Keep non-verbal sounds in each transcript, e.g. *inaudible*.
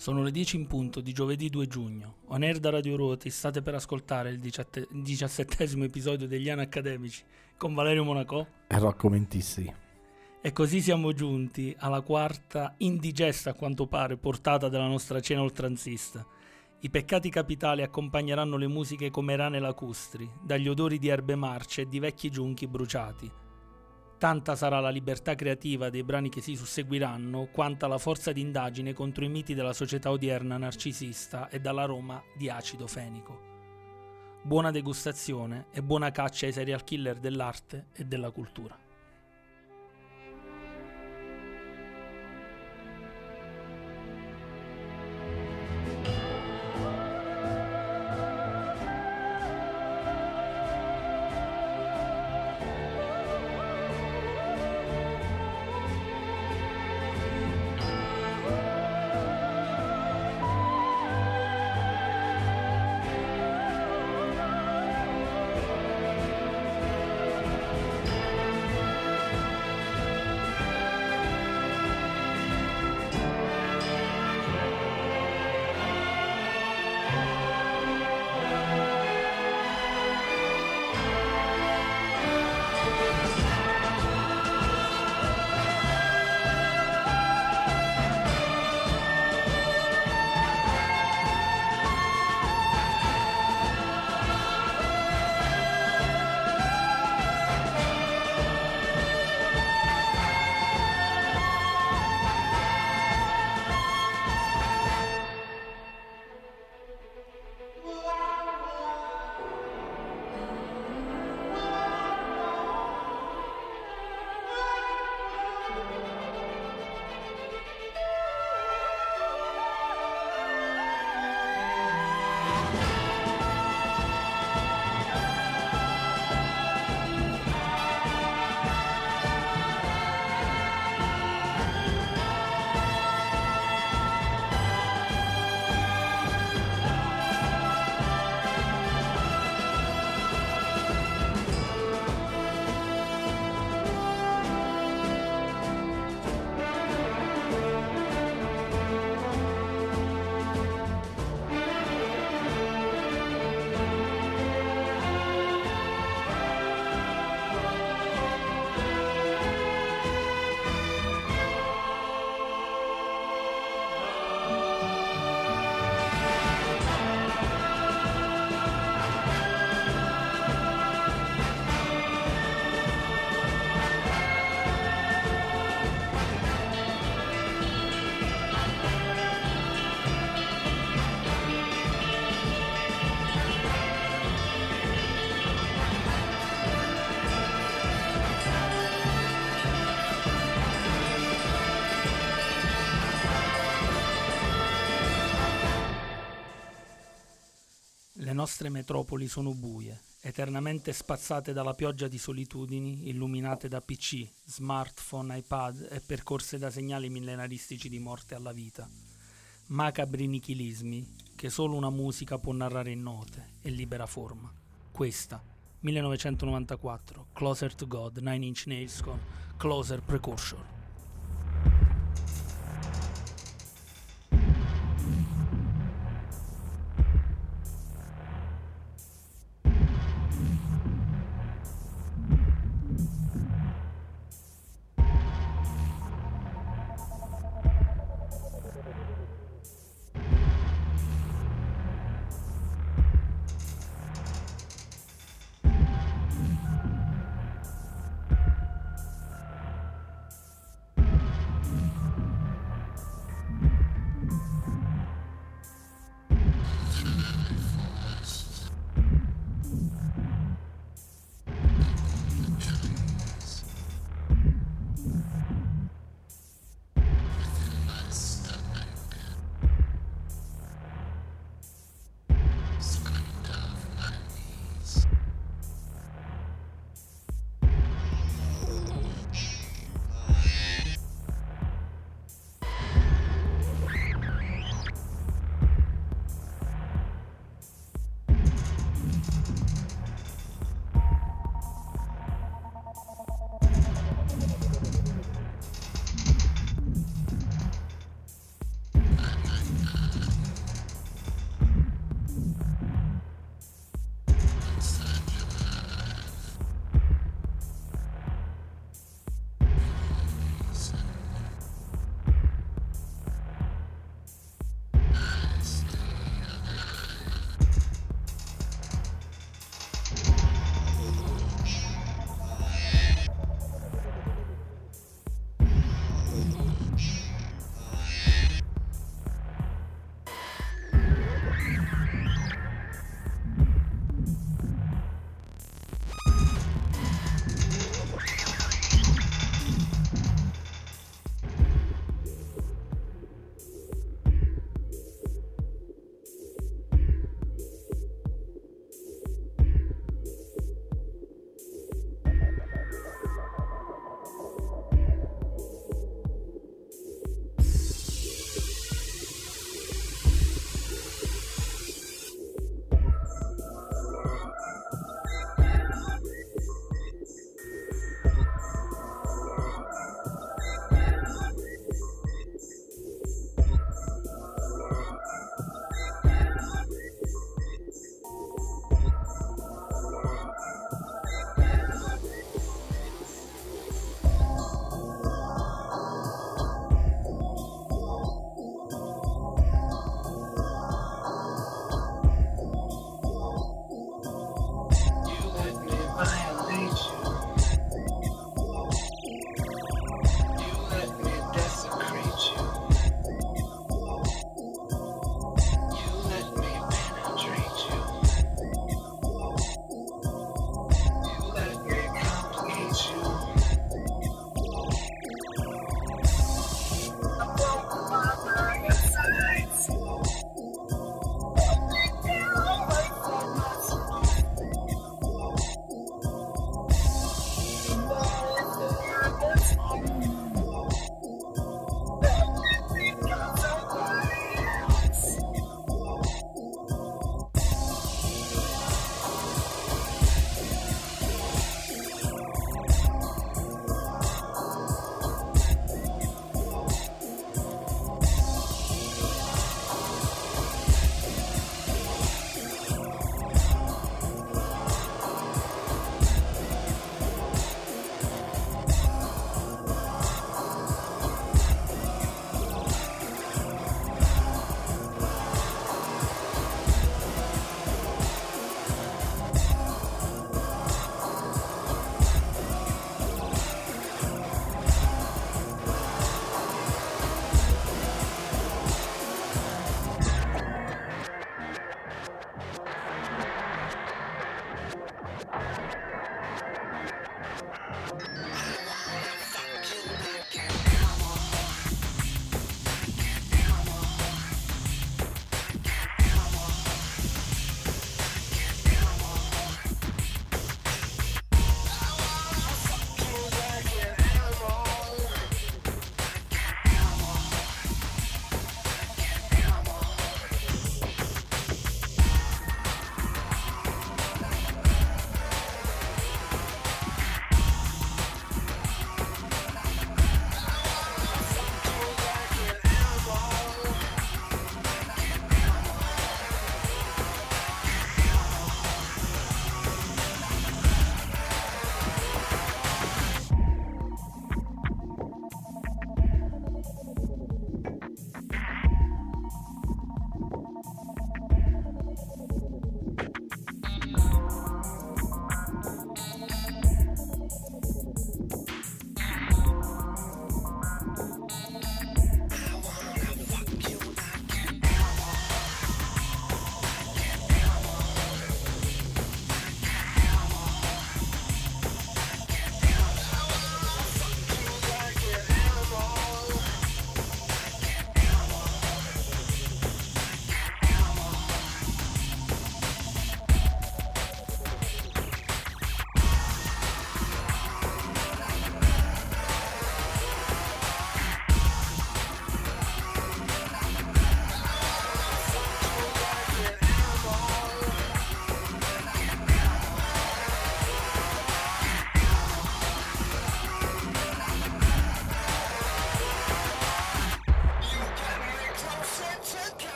Sono le 10 in punto di giovedì 2 giugno. On air da Radio Ruoti state per ascoltare il diciassettesimo episodio degli anni accademici con Valerio Monaco e Rocco Mentissi. E così siamo giunti alla quarta, indigesta a quanto pare, portata della nostra cena oltranzista. I peccati capitali accompagneranno le musiche come rane lacustri, dagli odori di erbe marce e di vecchi giunchi bruciati Tanta sarà la libertà creativa dei brani che si susseguiranno, quanta la forza di indagine contro i miti della società odierna narcisista e dall'aroma di acido fenico. Buona degustazione e buona caccia ai serial killer dell'arte e della cultura. Nostre metropoli sono buie, eternamente spazzate dalla pioggia di solitudini, illuminate da PC, smartphone, iPad e percorse da segnali millenaristici di morte alla vita. Macabri nichilismi che solo una musica può narrare in note e libera forma. Questa, 1994, Closer to God, Nine Inch Nails con Closer Precursor.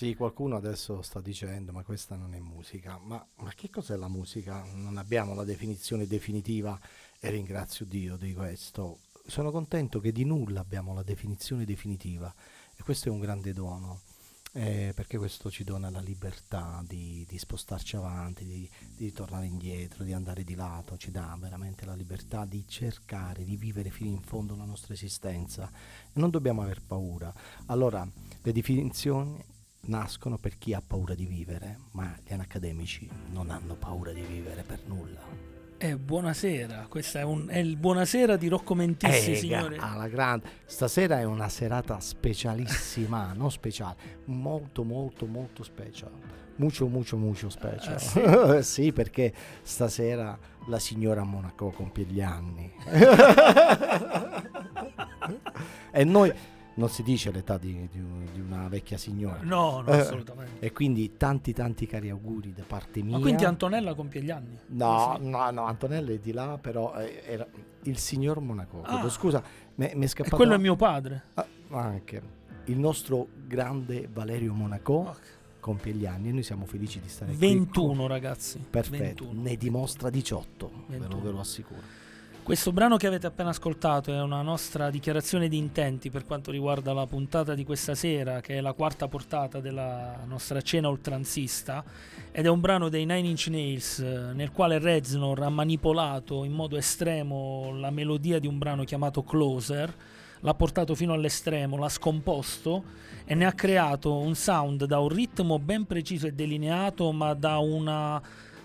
Sì, qualcuno adesso sta dicendo ma questa non è musica, ma, ma, che cos'è la musica? Non abbiamo la definizione definitiva e ringrazio Dio di questo. Sono contento che di nulla abbiamo la definizione definitiva e questo è un grande dono. Eh, perché questo ci dona la libertà di, di spostarci avanti, di, di, tornare indietro, di andare di lato, ci dà veramente la libertà di cercare di vivere fino in fondo la nostra esistenza. Non dobbiamo aver paura. Allora, le definizioni nascono per chi ha paura di vivere, ma gli anacademici non hanno paura di vivere per nulla. Eh, buonasera, questa è, un, è, il buonasera di Rocco Mentissi, eh, signore. Alla grande. Stasera è una serata specialissima, *laughs* non speciale, molto molto molto speciale. Mucho, mucho, mucho special. Uh, *laughs* sì? sì? perché stasera la signora Monaco compie gli anni. *laughs* e noi non si dice l'età di, di, di una vecchia signora. No, no, eh, assolutamente. E quindi tanti tanti cari auguri da parte mia. Ma quindi Antonella compie gli anni? No, sì. no, no, Antonella è di là, però eh, era il signor Monaco. Ah. Scusa, mi è scappato. E quello è mio padre. Ah, anche. Il nostro grande Valerio Monaco. Okay. Compie gli anni e noi siamo felici di stare 21, qui. 21 ragazzi. Perfetto, 21. ne dimostra 18, ve lo, ve lo assicuro. Questo brano che avete appena ascoltato è una nostra dichiarazione di intenti per quanto riguarda la puntata di questa sera, che è la quarta portata della nostra cena oltranzista, ed è un brano dei Nine Inch Nails nel quale Reznor ha manipolato in modo estremo la melodia di un brano chiamato Closer, l'ha portato fino all'estremo, l'ha scomposto e ne ha creato un sound da un ritmo ben preciso e delineato, ma da una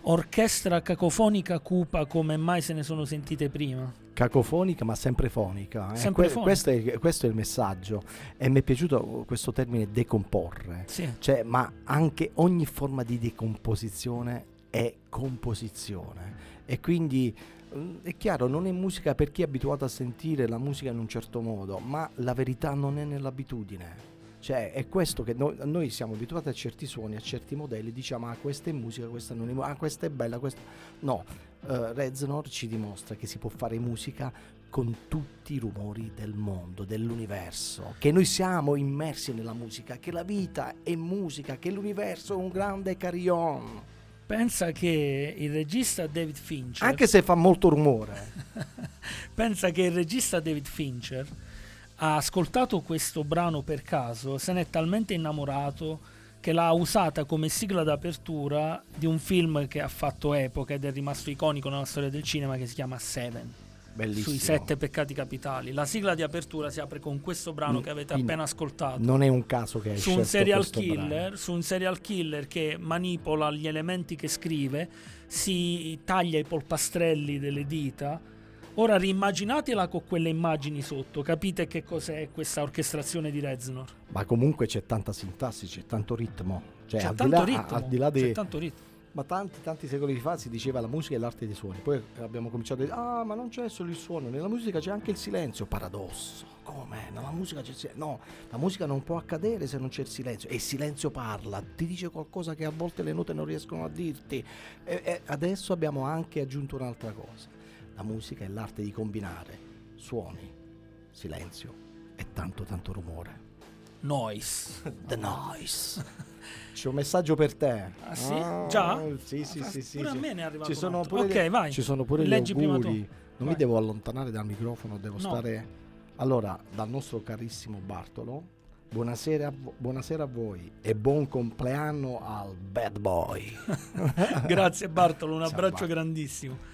orchestra cacofonica cupa come mai se ne sono sentite prima. Cacofonica ma sempre fonica. Eh? Sempre que- questo, è, questo, è, il messaggio e mi è piaciuto questo termine decomporre. Sì. Cioè, ma anche ogni forma di decomposizione è composizione e quindi mm, è chiaro, non è musica per chi è abituato a sentire la musica in un certo modo, ma la verità non è nell'abitudine. Cioè, è questo che noi, noi, siamo abituati a certi suoni, a certi modelli, diciamo, ah, questa è musica, questa non è musica, ah, questa è bella, questa... No, uh, Reznor ci dimostra che si può fare musica con tutti i rumori del mondo, dell'universo, che noi siamo immersi nella musica, che la vita è musica, che l'universo è un grande carillon. Pensa che il regista David Fincher... Anche se fa molto rumore. *laughs* pensa che il regista David Fincher ha ascoltato questo brano per caso, se ne è talmente innamorato che l'ha usata come sigla d'apertura di un film che ha fatto epoca ed è rimasto iconico nella storia del cinema che si chiama Seven. Bellissimo. Sui sette peccati capitali. La sigla di apertura si apre con questo brano che avete appena ascoltato. Non è un caso che hai su un serial killer, Su un serial killer che manipola gli elementi che scrive, si taglia i polpastrelli delle dita Ora rimmaginatela con quelle immagini sotto, capite che cos'è questa orchestrazione di Reznor. Ma comunque c'è tanta sintassi, c'è tanto ritmo. Cioè, c'è al tanto di là, ritmo, al di là c'è tanto ritmo. Ma tanti, tanti secoli fa si diceva la musica è l'arte dei suoni. Poi abbiamo cominciato a dire, ah, ma non c'è solo il suono, nella musica c'è anche il silenzio. Paradosso. Come? Nella musica c'è il silenzio. No, la musica non può accadere se non c'è il silenzio. E il silenzio parla, ti dice qualcosa che a volte le note non riescono a dirti. E, e adesso abbiamo anche aggiunto un'altra cosa la musica è l'arte di combinare suoni, silenzio e tanto tanto rumore. Noise. *laughs* The noise. *laughs* C'è un messaggio per te. Ah sì? Ah, Già? Sì, sì, ah, sì, sì. Pure sì. a me ne è arrivato ci sono pure Ok, vai. Ci sono pure Leggi gli auguri. Non vai. mi devo allontanare dal microfono, devo no. stare... Allora, dal nostro carissimo Bartolo, buonasera, buonasera a voi e buon compleanno al bad boy. *laughs* Grazie Bartolo, un abbraccio Ciao, grandissimo.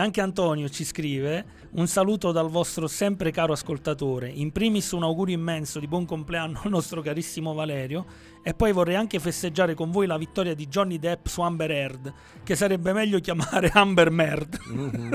Anche Antonio ci scrive un saluto dal vostro sempre caro ascoltatore. In primis un augurio immenso di buon compleanno al nostro carissimo Valerio e poi vorrei anche festeggiare con voi la vittoria di Johnny Depp su Amber Heard, che sarebbe meglio chiamare *laughs* Amber Merd. Mm-hmm.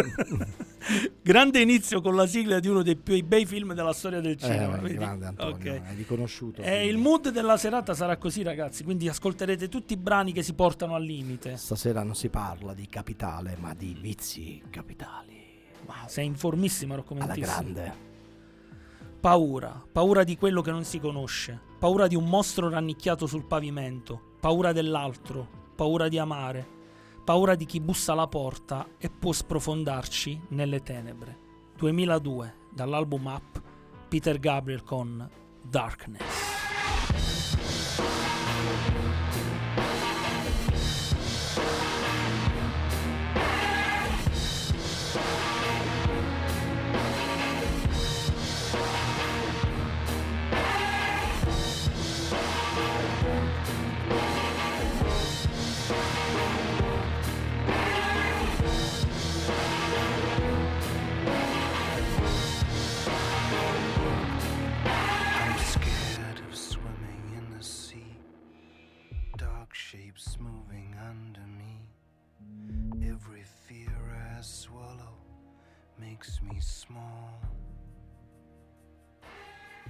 *laughs* grande inizio con la sigla di uno dei più bei film della storia del cinema. Eh, grande Antonio, okay. hai riconosciuto. Eh, il mood della serata sarà così ragazzi, quindi ascolterete tutti i brani che si portano al limite. Stasera non si parla di capitale, ma di vizi capitali. Wow. Sei informissima, Rocco Alla grande. Paura, paura di quello che non si conosce, paura di un mostro rannicchiato sul pavimento, paura dell'altro, paura di amare, paura di chi bussa alla porta e può sprofondarci nelle tenebre. 2002, dall'album Up, Peter Gabriel con Darkness.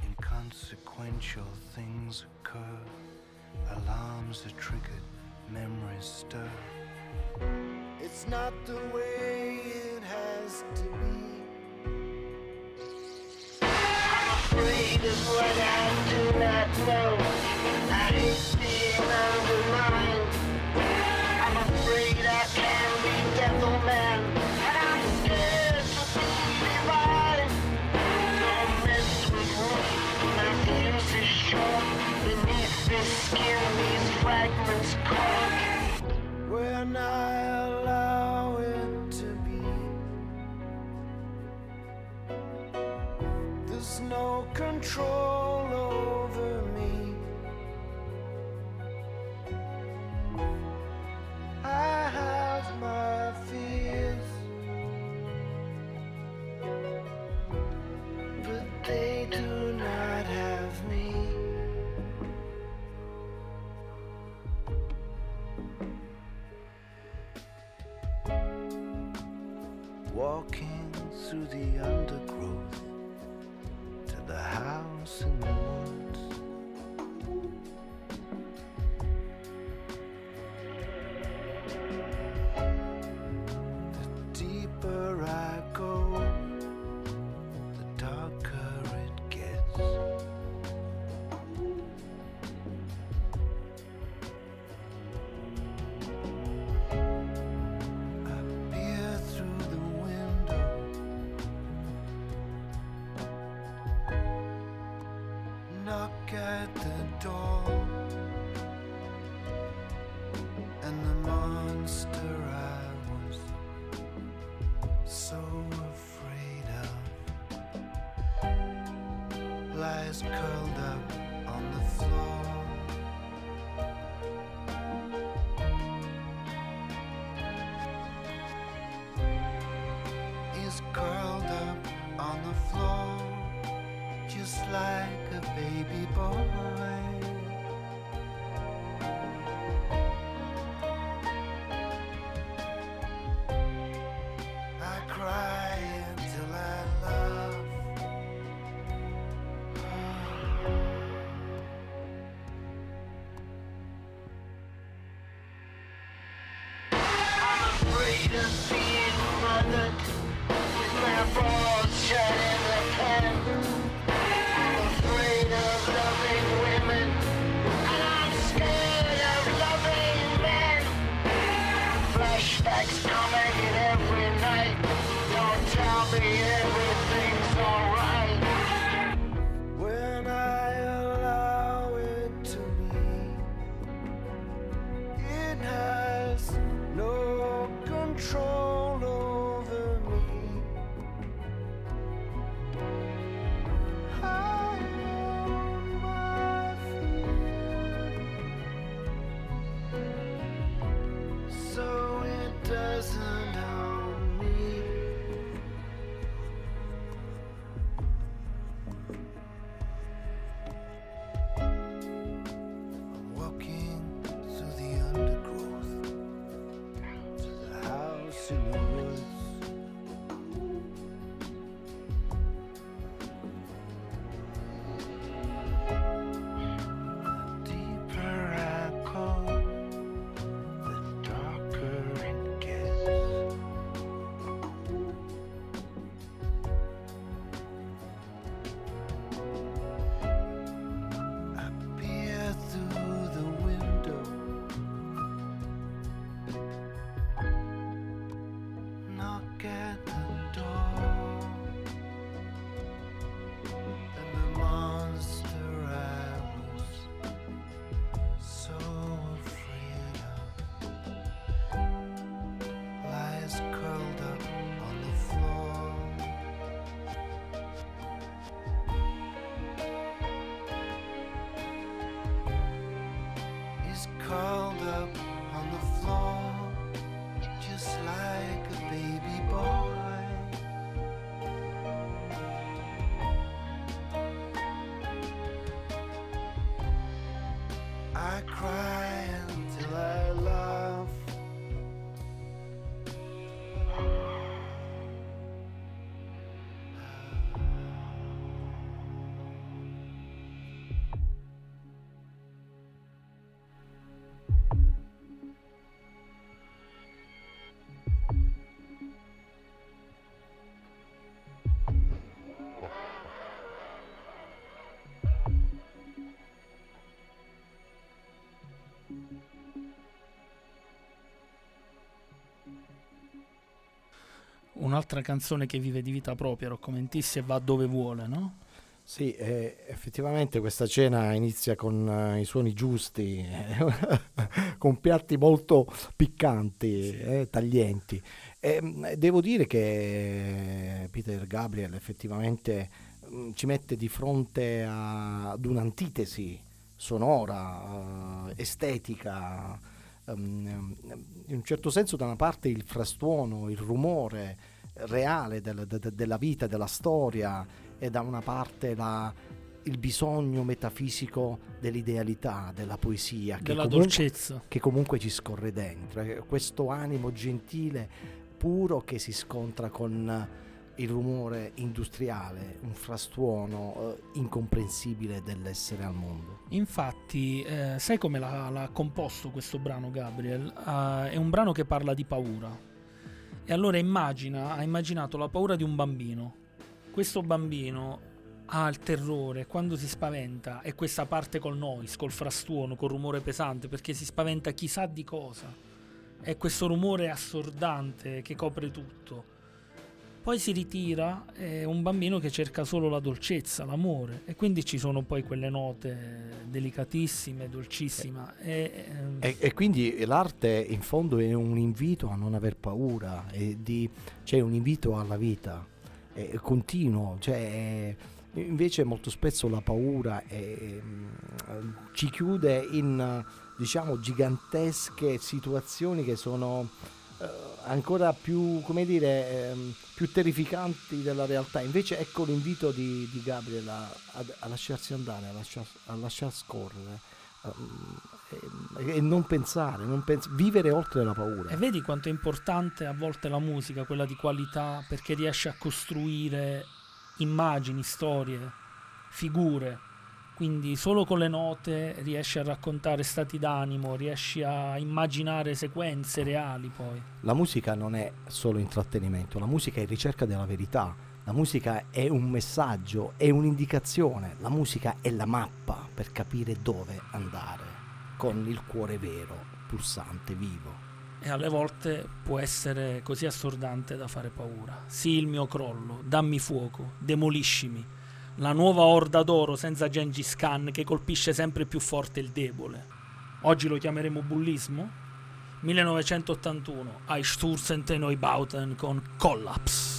Inconsequential things occur, alarms are triggered, memories stir. It's not the way it has to be. I'm afraid of what I do not know. I allow it to be. There's no control Un'altra canzone che vive di vita propria, Rocco Mentissi, e va dove vuole, no? Sì, eh, effettivamente questa cena inizia con eh, i suoni giusti, eh, *laughs* con piatti molto piccanti, eh, taglienti. E, mh, devo dire che Peter Gabriel effettivamente mh, ci mette di fronte a- ad un'antitesi sonora, eh, estetica, ehm, in un certo senso da una parte il frastuono, il rumore reale del- de- de- della vita, della storia e da una parte la- il bisogno metafisico dell'idealità, della poesia, che Della comunque, dolcezza. che comunque ci scorre dentro, eh, questo animo gentile, puro che si scontra con il rumore industriale, un frastuono eh, incomprensibile dell'essere al mondo. Infatti, eh, sai come l'ha, l'ha composto questo brano Gabriel? Ah, è un brano che parla di paura. E allora immagina, ha immaginato la paura di un bambino. Questo bambino ha il terrore, quando si spaventa, è questa parte col noise, col frastuono, col rumore pesante, perché si spaventa chissà di cosa. È questo rumore assordante che copre tutto. Poi si ritira, è un bambino che cerca solo la dolcezza, l'amore, e quindi ci sono poi quelle note delicatissime, dolcissime. E, ehm, E, e quindi l'arte in fondo è un invito a non aver paura, di, cioè un invito alla vita, è, continuo, cioè, è- invece molto spesso la paura è- mm, ci chiude in diciamo gigantesche situazioni che sono ancora più, come dire, ehm, più terrificanti della realtà. Invece ecco l'invito di, di Gabriel a, a- a lasciarsi andare, a lasciar, a lasciar scorrere ehm, e, e non pensare, non pens- vivere oltre la paura. E vedi quanto è importante a volte la musica, quella di qualità, perché riesce a costruire immagini, storie, figure. Quindi solo con le note riesci a raccontare stati d'animo, riesci a immaginare sequenze reali poi. La musica non è solo intrattenimento, la musica è ricerca della verità, la musica è un messaggio, è un'indicazione, la musica è la mappa per capire dove andare, con il cuore vero, pulsante, vivo. E alle volte può essere così assordante da fare paura. Sì, il mio crollo, dammi fuoco, demoliscimi. La nuova orda d'oro senza Gengis Khan che colpisce sempre più forte il debole. Oggi lo chiameremo bullismo? 1981, Einsturzen Neubauten con Collapse.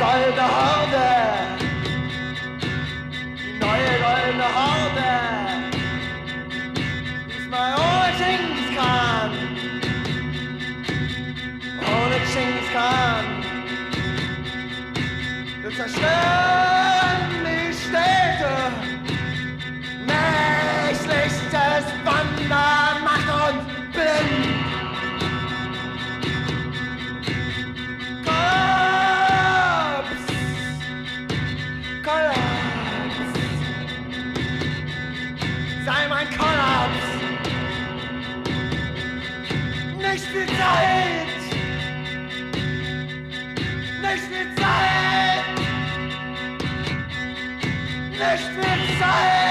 Goldene Horde. Die neue goldene Horde. Diesmal ohne Genghis Khan. Ohne Genghis Khan. Wir zerstören Sahib!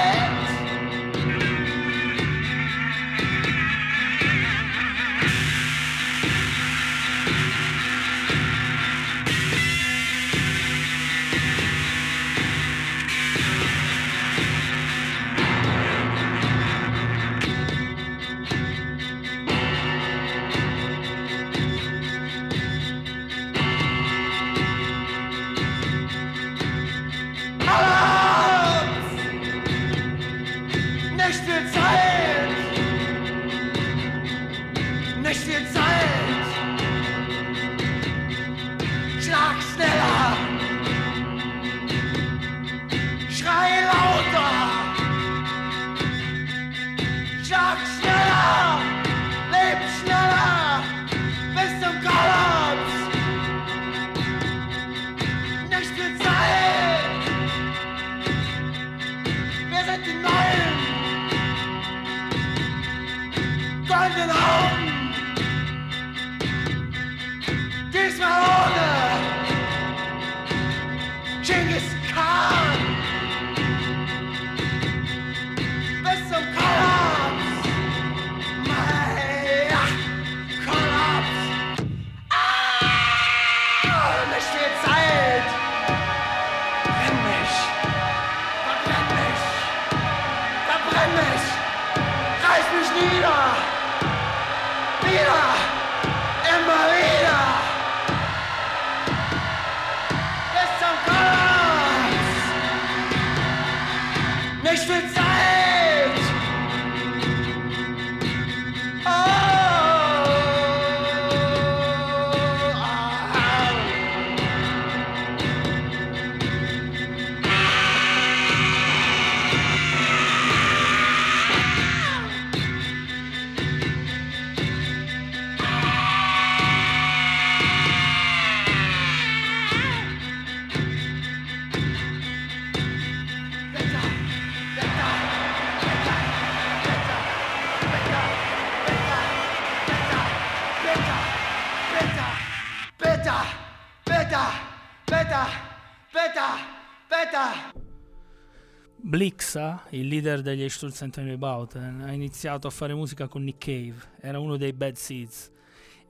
Il leader degli Stuhl Centenary Bauten, ha iniziato a fare musica con Nick Cave, era uno dei Bad Seeds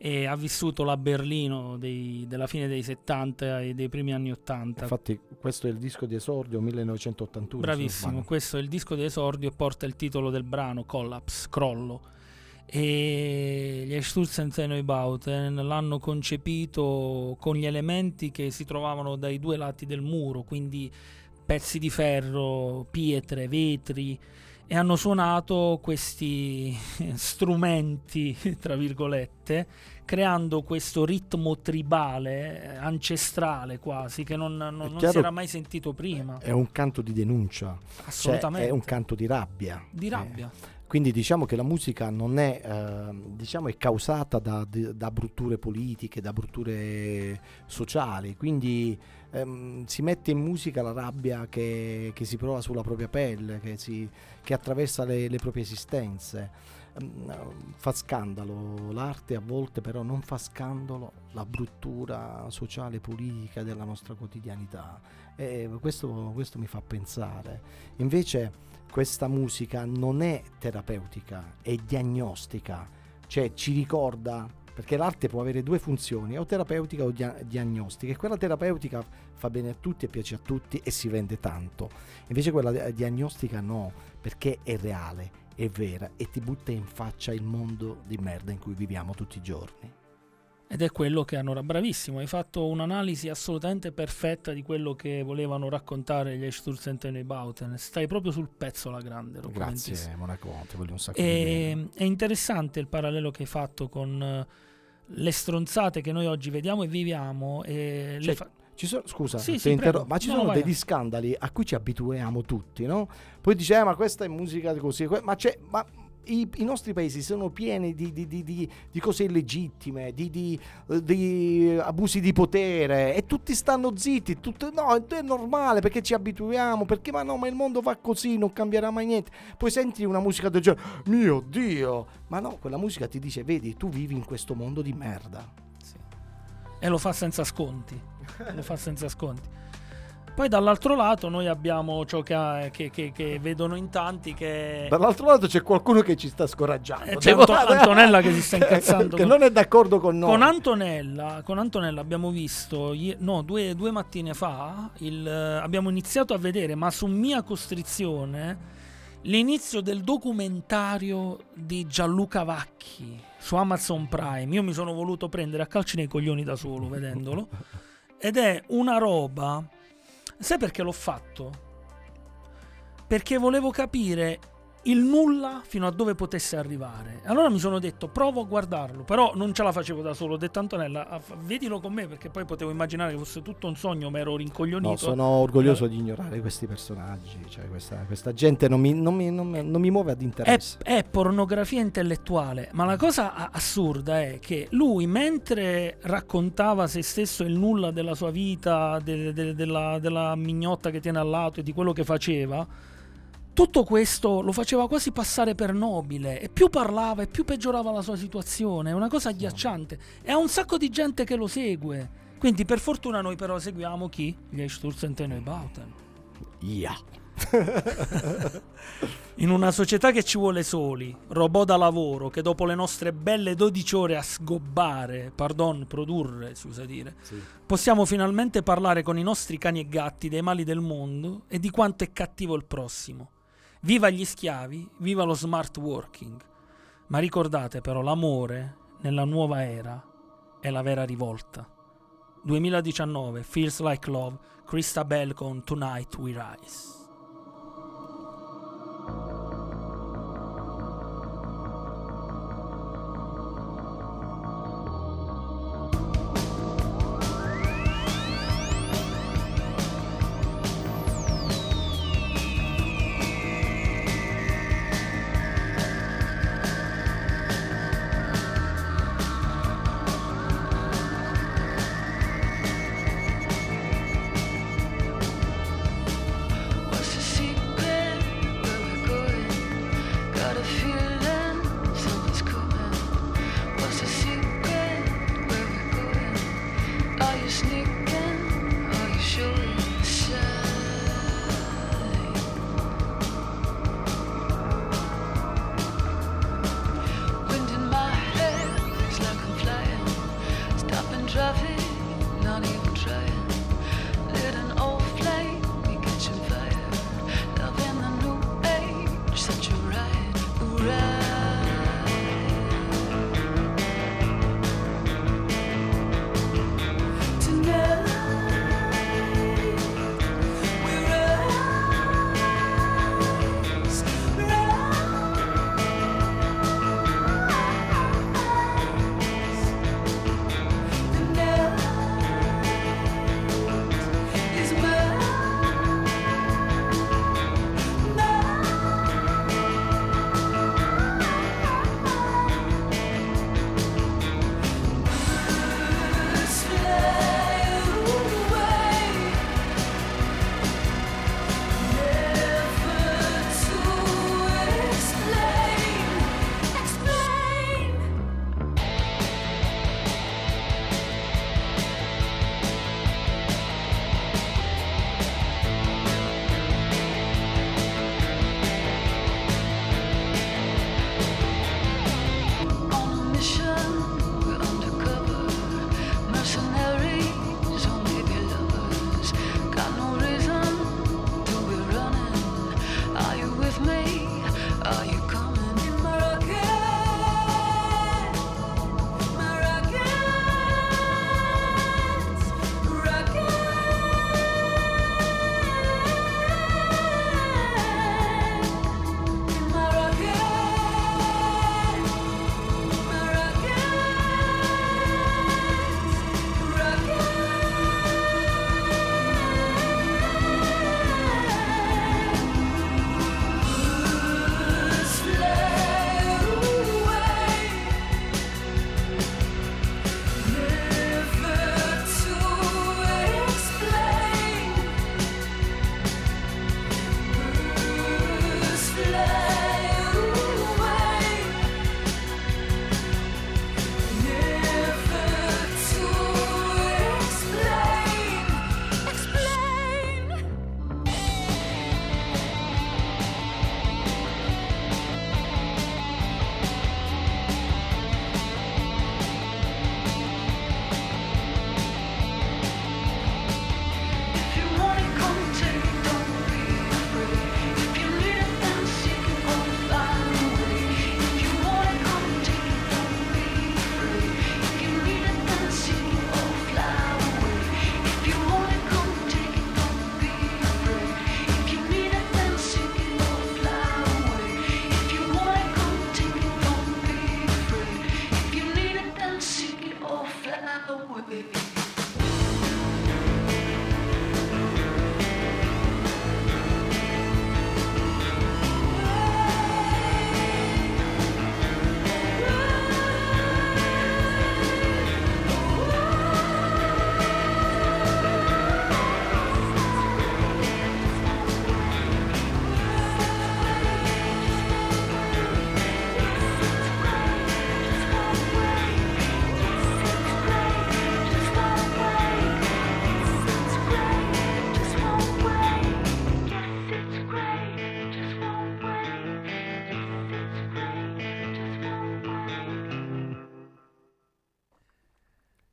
e ha vissuto la Berlino dei- della fine dei 70 e dei primi anni 80. Infatti questo è il disco di esordio 1981. se non Bravissimo, questo è il disco di esordio e porta il titolo del brano Collapse, Crollo. E gli Sturzenzenoi Bauten l'hanno concepito con gli elementi che si trovavano dai due lati del muro, quindi pezzi di ferro, pietre, vetri e hanno suonato questi *laughs* strumenti, *laughs* tra virgolette, creando questo ritmo tribale, eh, ancestrale quasi, che non, non- non si era mai sentito prima. È un canto di denuncia, cioè Assolutamente. è un canto di rabbia. Di Eh, rabbia. Quindi diciamo che la musica non è, ehm, diciamo, è causata da, da brutture politiche, da brutture sociali, quindi ehm, si mette in musica la rabbia che, che si prova sulla propria pelle, che, si- che attraversa le, le proprie esistenze. Ehm, fa scandalo l'arte a volte, però non fa scandalo la bruttura sociale e politica della nostra quotidianità. E questo, questo mi fa pensare. Invece questa musica non è terapeutica, è diagnostica, cioè ci ricorda, perché l'arte può avere due funzioni, o terapeutica o dia- diagnostica, e quella terapeutica fa bene a tutti e piace a tutti e si vende tanto, invece quella di- diagnostica no, perché è reale, è vera e ti butta in faccia il mondo di merda in cui viviamo tutti i giorni. Ed è quello che hanno bravissimo. Hai fatto un'analisi assolutamente perfetta di quello che volevano raccontare gli Eichsturzen e Bauten. Stai proprio sul pezzo alla grande. Grazie Monaco, ti voglio un sacco di bene. E, è interessante il parallelo che hai fatto con eh, le stronzate che noi oggi vediamo e viviamo. E Cioè, fa- Ci sono, scusa, Sì, sì, interro- prego. ma ci No, sono vai. degli scandali a cui ci abituiamo tutti, no? Poi dice, "Eh, ma questa è musica così, que- ma c'è, ma i, i nostri paesi sono pieni di, di- di- di- cose illegittime, di, abusi di potere e tutti stanno zitti, tutto- no, è normale perché ci abituiamo, perché ma no, ma il mondo va così, non cambierà mai niente. Poi senti una musica del genere, mio Dio, ma no, quella musica ti dice, vedi, tu vivi in questo mondo di merda. sì. E lo fa senza sconti. lo fa senza sconti. Poi dall'altro lato noi abbiamo ciò che, ha- che- che- che vedono in tanti che... Dall'altro lato c'è qualcuno che ci sta scoraggiando. Eh, c'è Anto- *laughs* Antonella che si sta incazzando *laughs* che con- non è d'accordo con noi. Con Antonella, con Antonella abbiamo visto, no, due, due mattine fa, il, eh, abbiamo iniziato a vedere, ma su mia costrizione, l'inizio del documentario di Gianluca Vacchi su Amazon Prime. Io mi sono voluto prendere a calci nei coglioni da solo vedendolo. *laughs* Ed è una roba. Sai perché l'ho fatto? Perché volevo capire il nulla fino a dove potesse arrivare. Allora mi sono detto, provo a guardarlo, però non ce la facevo da solo. Ho detto Antonella, ah, vedilo con me perché poi potevo immaginare che fosse tutto un sogno, ma ero rincoglionito. No, sono orgoglioso di ignorare questi personaggi. Cioè, questa, questa gente non mi, non mi- non non mi muove ad È, interesse. è pornografia intellettuale, ma la cosa assurda è che lui, mentre raccontava se stesso il nulla della sua vita, de- de- della, della mignotta che tiene al lato e di quello che faceva, tutto questo lo faceva quasi passare per nobile e più parlava e più peggiorava la sua situazione. È una cosa agghiacciante e ha un sacco di gente che lo segue. Quindi per fortuna noi però seguiamo chi? Gli Eichsturzen Bauten. Yeah. In una società che ci vuole soli, robot da lavoro che dopo le nostre belle 12 ore a sgobbare, pardon, produrre, si usa dire, possiamo finalmente parlare con i nostri cani e gatti dei mali del mondo e di quanto è cattivo il prossimo. Viva gli schiavi, viva lo smart working. Ma ricordate però, l'amore nella nuova era è la vera rivolta. 2019, Feels Like Love, Krista Bell con Tonight We Rise. feel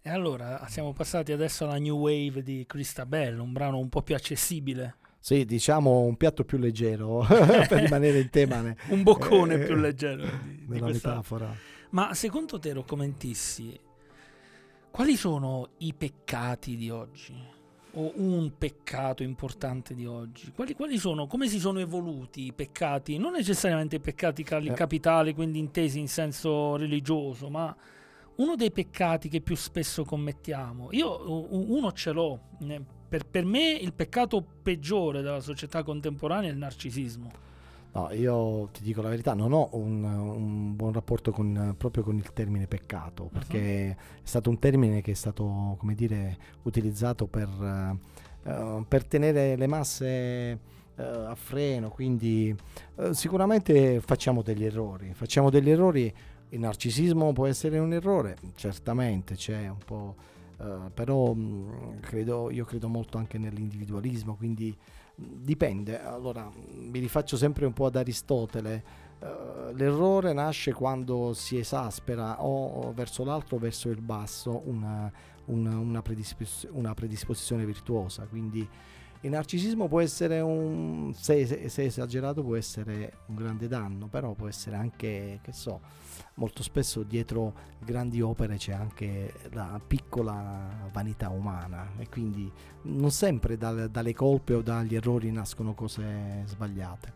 E allora siamo passati adesso alla new wave di Cristabel, un brano un po' più accessibile, Sì, diciamo un piatto più leggero *laughs* per rimanere in tema ne- un boccone eh, più leggero di, di questa. metafora. Ma secondo te, Roccomentissi, quali sono i peccati di oggi? O un peccato importante di oggi? Quali, quali sono, come si sono evoluti i peccati? Non necessariamente i peccati Eh. capitali, quindi intesi in senso religioso, ma uno dei peccati che più spesso commettiamo. Io uno ce l'ho. Per, per me il peccato peggiore della società contemporanea è il narcisismo. No, io ti dico la verità, non ho un, un buon rapporto con, proprio con il termine peccato, perché è stato un termine che è stato, come dire, utilizzato per, eh, per tenere le masse eh, a freno, quindi eh, sicuramente facciamo degli errori, facciamo degli errori, il narcisismo può essere un errore, certamente c'è un po', eh, però mh, credo, io credo molto anche nell'individualismo, quindi mh, dipende. Allora, mh, mi rifaccio sempre un po' ad Aristotele. eh, l'errore nasce quando si esaspera o verso l'alto o verso il basso una, una- una predispos- una predisposizione virtuosa. Quindi il narcisismo può essere un, se, se- esagerato, può essere un grande danno, però può essere anche, che so, molto spesso dietro grandi opere c'è anche la piccola vanità umana e quindi non sempre dal- dalle colpe o dagli errori nascono cose sbagliate.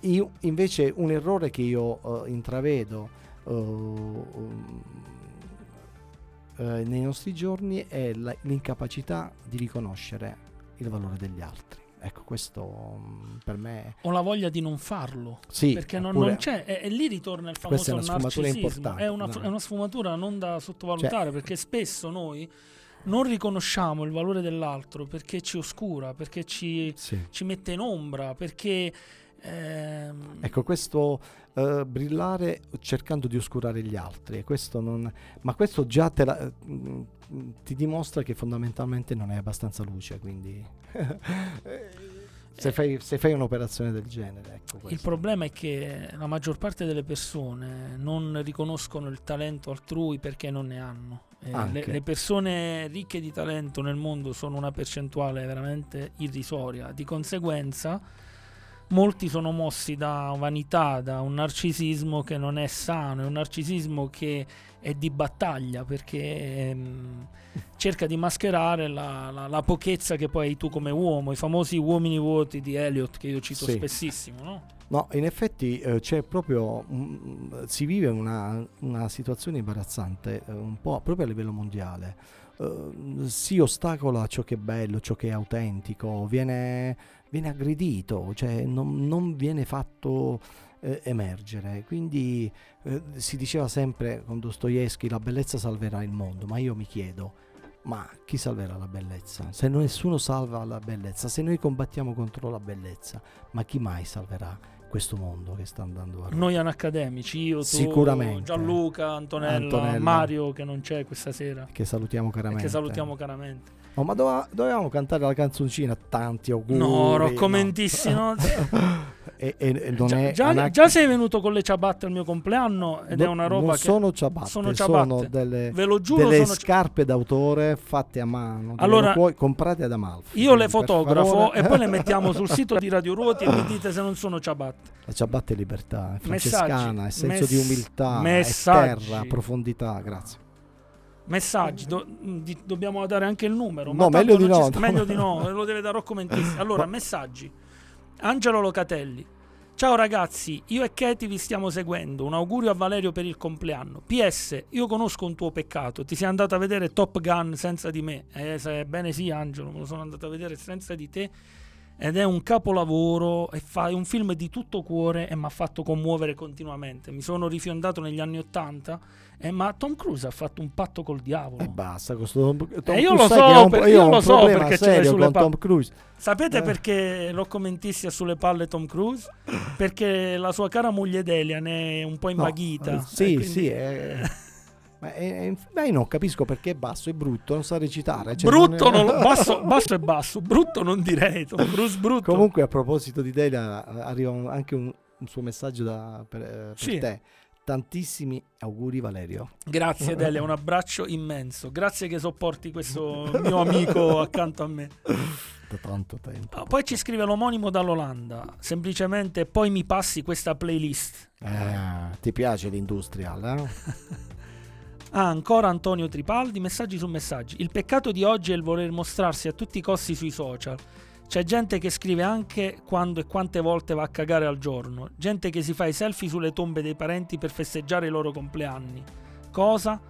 Io invece un errore che io eh, intravedo eh, eh, nei nostri giorni è l'incapacità di riconoscere il valore degli altri. Ecco, questo mm, per me Ho la voglia di non farlo. sì, perché non, non c'è, e, e lì ritorna il Questa famoso è una sfumatura narcisismo. importante, È una, no. è una sfumatura non da sottovalutare Cioè- perché spesso noi non riconosciamo il valore dell'altro perché ci oscura, perché ci, sì. ci mette in ombra, perché ehm, Ecco, questo eh, brillare cercando di oscurare gli altri, questo non, ma questo già te la- mm, ti dimostra che fondamentalmente non è abbastanza luce, quindi *laughs* se, fai, se fai un'operazione del genere, ecco il problema è che la maggior parte delle persone non riconoscono il talento altrui perché non ne hanno. Eh, le, le persone ricche di talento nel mondo sono una percentuale veramente irrisoria. Di conseguenza, molti sono mossi da vanità, da un narcisismo che non è sano, è un narcisismo che è di battaglia perché ehm, cerca di mascherare la, la- la pochezza che poi hai tu come uomo, i famosi uomini vuoti di Eliot che io cito Sì. spessissimo, no? No, in effetti eh, c'è proprio, un- si vive una, una situazione imbarazzante, eh, un po' proprio a livello mondiale. Eh, si ostacola ciò che è bello, ciò che è autentico, viene, viene aggredito, cioè non, non viene fatto eh, emergere. Quindi eh, si diceva sempre con Dostoevsky la bellezza salverà il mondo, ma io mi chiedo, ma chi salverà la bellezza? Se nessuno salva la bellezza, se noi combattiamo contro la bellezza, ma chi mai salverà questo mondo che sta andando a Noi accademici, io, tu. Gianluca, Antonella, Antonella. Mario che non c'è questa sera. che salutiamo caramente. che salutiamo caramente. Oh, ma doveva- dovevamo cantare la canzoncina, tanti auguri. No, Rocco no. *laughs* E, e- non già, è già- anac- già sei venuto con le ciabatte al mio compleanno ed è no- una roba non che sono ciabatte, sono sono, ciabatte. delle, ve lo giuro delle sono scarpe d'autore fatte a mano. Allora, poi comprate ad Amalfi. io le fotografo e poi le *laughs* mettiamo sul sito di Radio Ruoti e mi dite se non sono ciabatte. La ciabatte è libertà, è Messaggi, francescana, è senso di mess- umiltà, è messaggi. terra, profondità, grazie. Messaggi, do- di- dobbiamo dare anche il numero. No, meglio di no, no. meglio di no, lo deve dare Rocco Mentissi. *laughs* Allora, messaggi. Angelo Locatelli. Ciao ragazzi, io e Katie vi stiamo seguendo. Un augurio a Valerio per il compleanno. PS, io conosco un tuo peccato. Ti sei andato a vedere Top Gun senza di me. Eh, se- bene sì, Angelo, me lo sono andato a vedere senza di te. Ed è un capolavoro. Fa, è un film di tutto cuore e mi ha fatto commuovere continuamente. Mi sono rifiondato negli anni Ottanta. Eh, ma Tom Cruise ha fatto un patto col diavolo. E basta, questo Tom, Tom Eh, io Cruise, lo so un- per- io lo so perché serio sulle con pa- Tom Cruise. Sapete Eh. perché Rocco Mentissi ha sulle palle Tom Cruise? Perché la sua cara moglie Delia ne è un po' No, invaghita. eh, e sì, quindi- sì, è- *laughs* ma, è- è- io non capisco perché è basso, è brutto, non sa recitare. cioè brutto, non è- non lo- basso, *laughs* basso e basso, brutto non direi. Tom Cruise brutto. Comunque a proposito di Delia arriva un- anche un, un suo messaggio da- per, eh, per Sì. te. Tantissimi auguri Valerio. Grazie Delia, un abbraccio immenso. Grazie che sopporti questo mio amico accanto a me. Da tanto tempo. Ah, Poi ci scrive l'omonimo dall'Olanda. Semplicemente poi mi passi questa playlist. Eh, ti piace l'industrial, eh? *laughs* Ah, ancora Antonio Tripaldi, messaggi su messaggi. Il peccato di oggi è il voler mostrarsi a tutti i costi sui social. C'è gente che scrive anche quando e quante volte va a cagare al giorno. Gente che si fa i selfie sulle tombe dei parenti per festeggiare i loro compleanni. Cosa?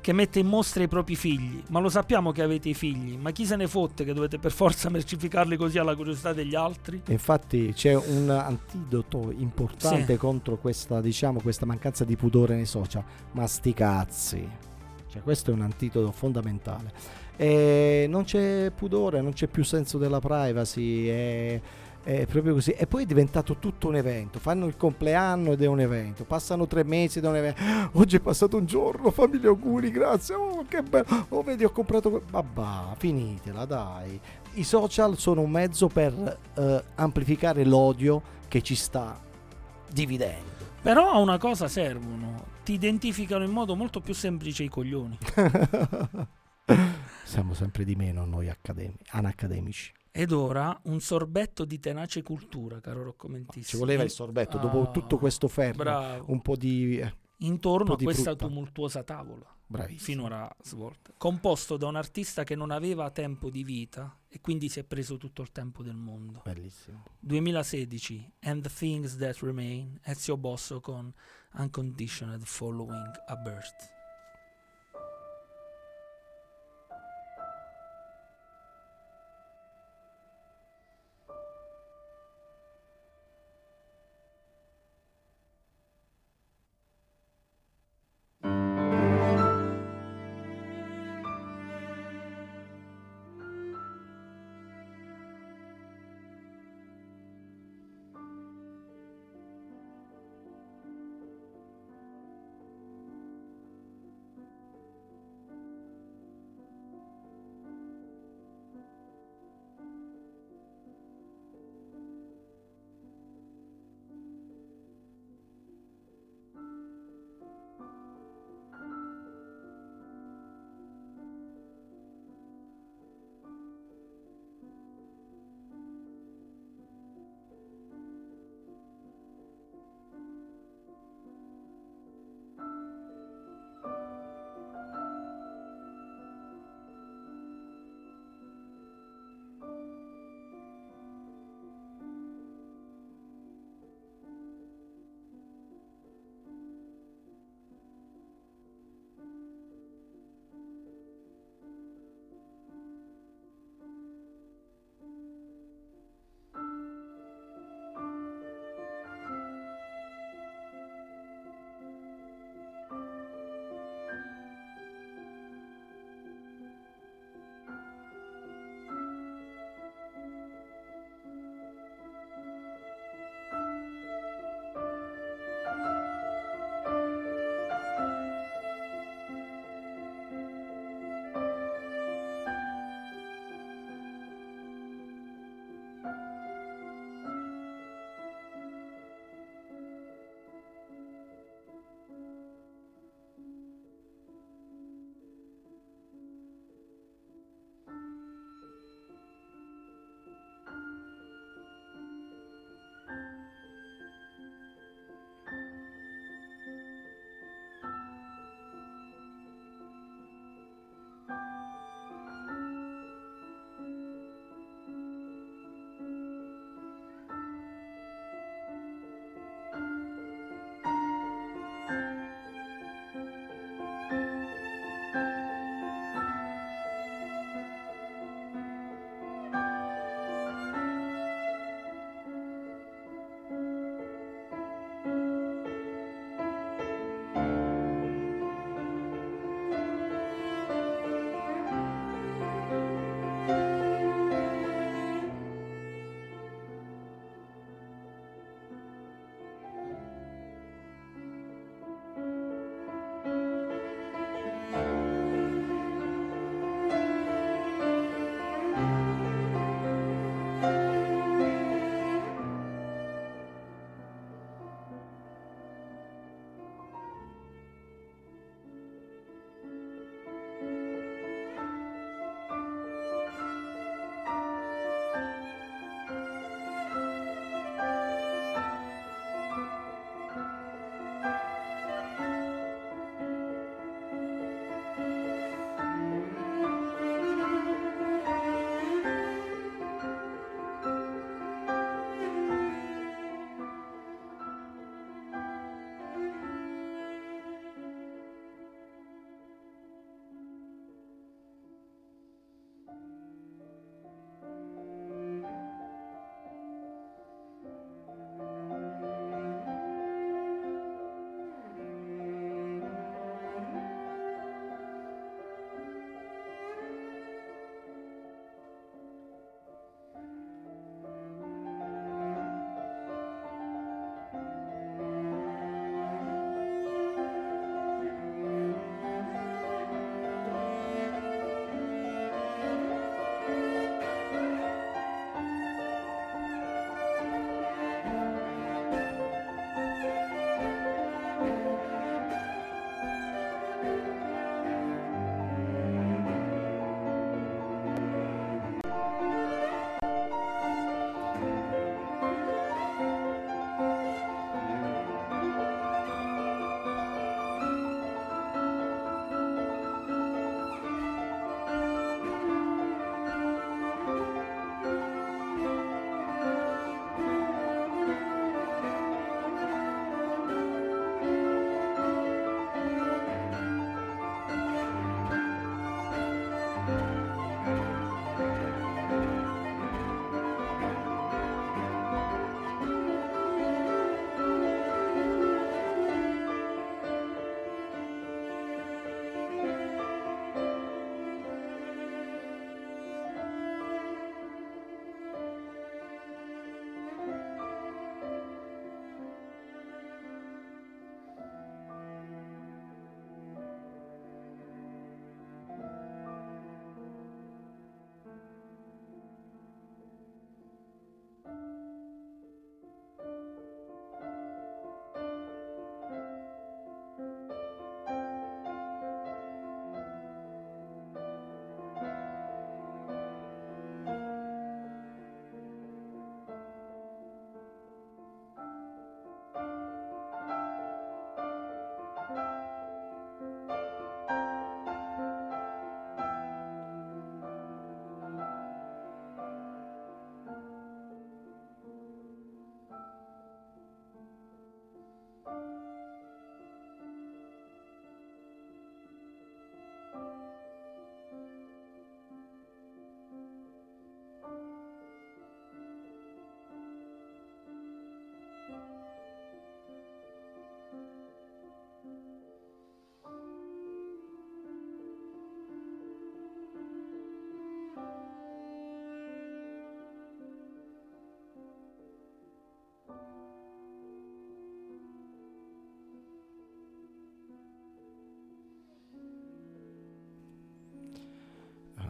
Che mette in mostra i propri figli. Ma lo sappiamo che avete i figli. Ma chi se ne fotte che dovete per forza *laughs* mercificarli così alla curiosità degli altri? Infatti c'è un antidoto importante Sì. contro questa, diciamo, questa mancanza di pudore nei social. Ma sti cazzi. Cioè, questo è un antidoto fondamentale. E non c'è pudore, non c'è più senso della privacy. È, è proprio così. E poi è diventato tutto un evento. Fanno il compleanno ed è un evento. Passano tre mesi ed è un evento. *gasps* Oggi è passato un giorno, fammi gli auguri, grazie. Oh, che bello. Oh, vedi, ho comprato. Vabbè, finitela, dai. I social sono un mezzo per eh, amplificare l'odio che ci sta dividendo. Però a una cosa servono. Ti identificano in modo molto più semplice i coglioni. *laughs* Siamo sempre di meno noi accademi- anacademici. Ed ora un sorbetto di tenace cultura, caro Rocco Mentissi. Ci voleva il sorbetto, dopo Ah, tutto questo ferro, Bravo. un po' di... eh, Intorno po' a di questa frutta. tumultuosa tavola, bravissimo. finora svolta. Composto da un artista che non aveva tempo di vita e quindi si è preso tutto il tempo del mondo. Bellissimo. 2016, And the Things That Remain, Ezio Bosso con Unconditioned Following a Birth.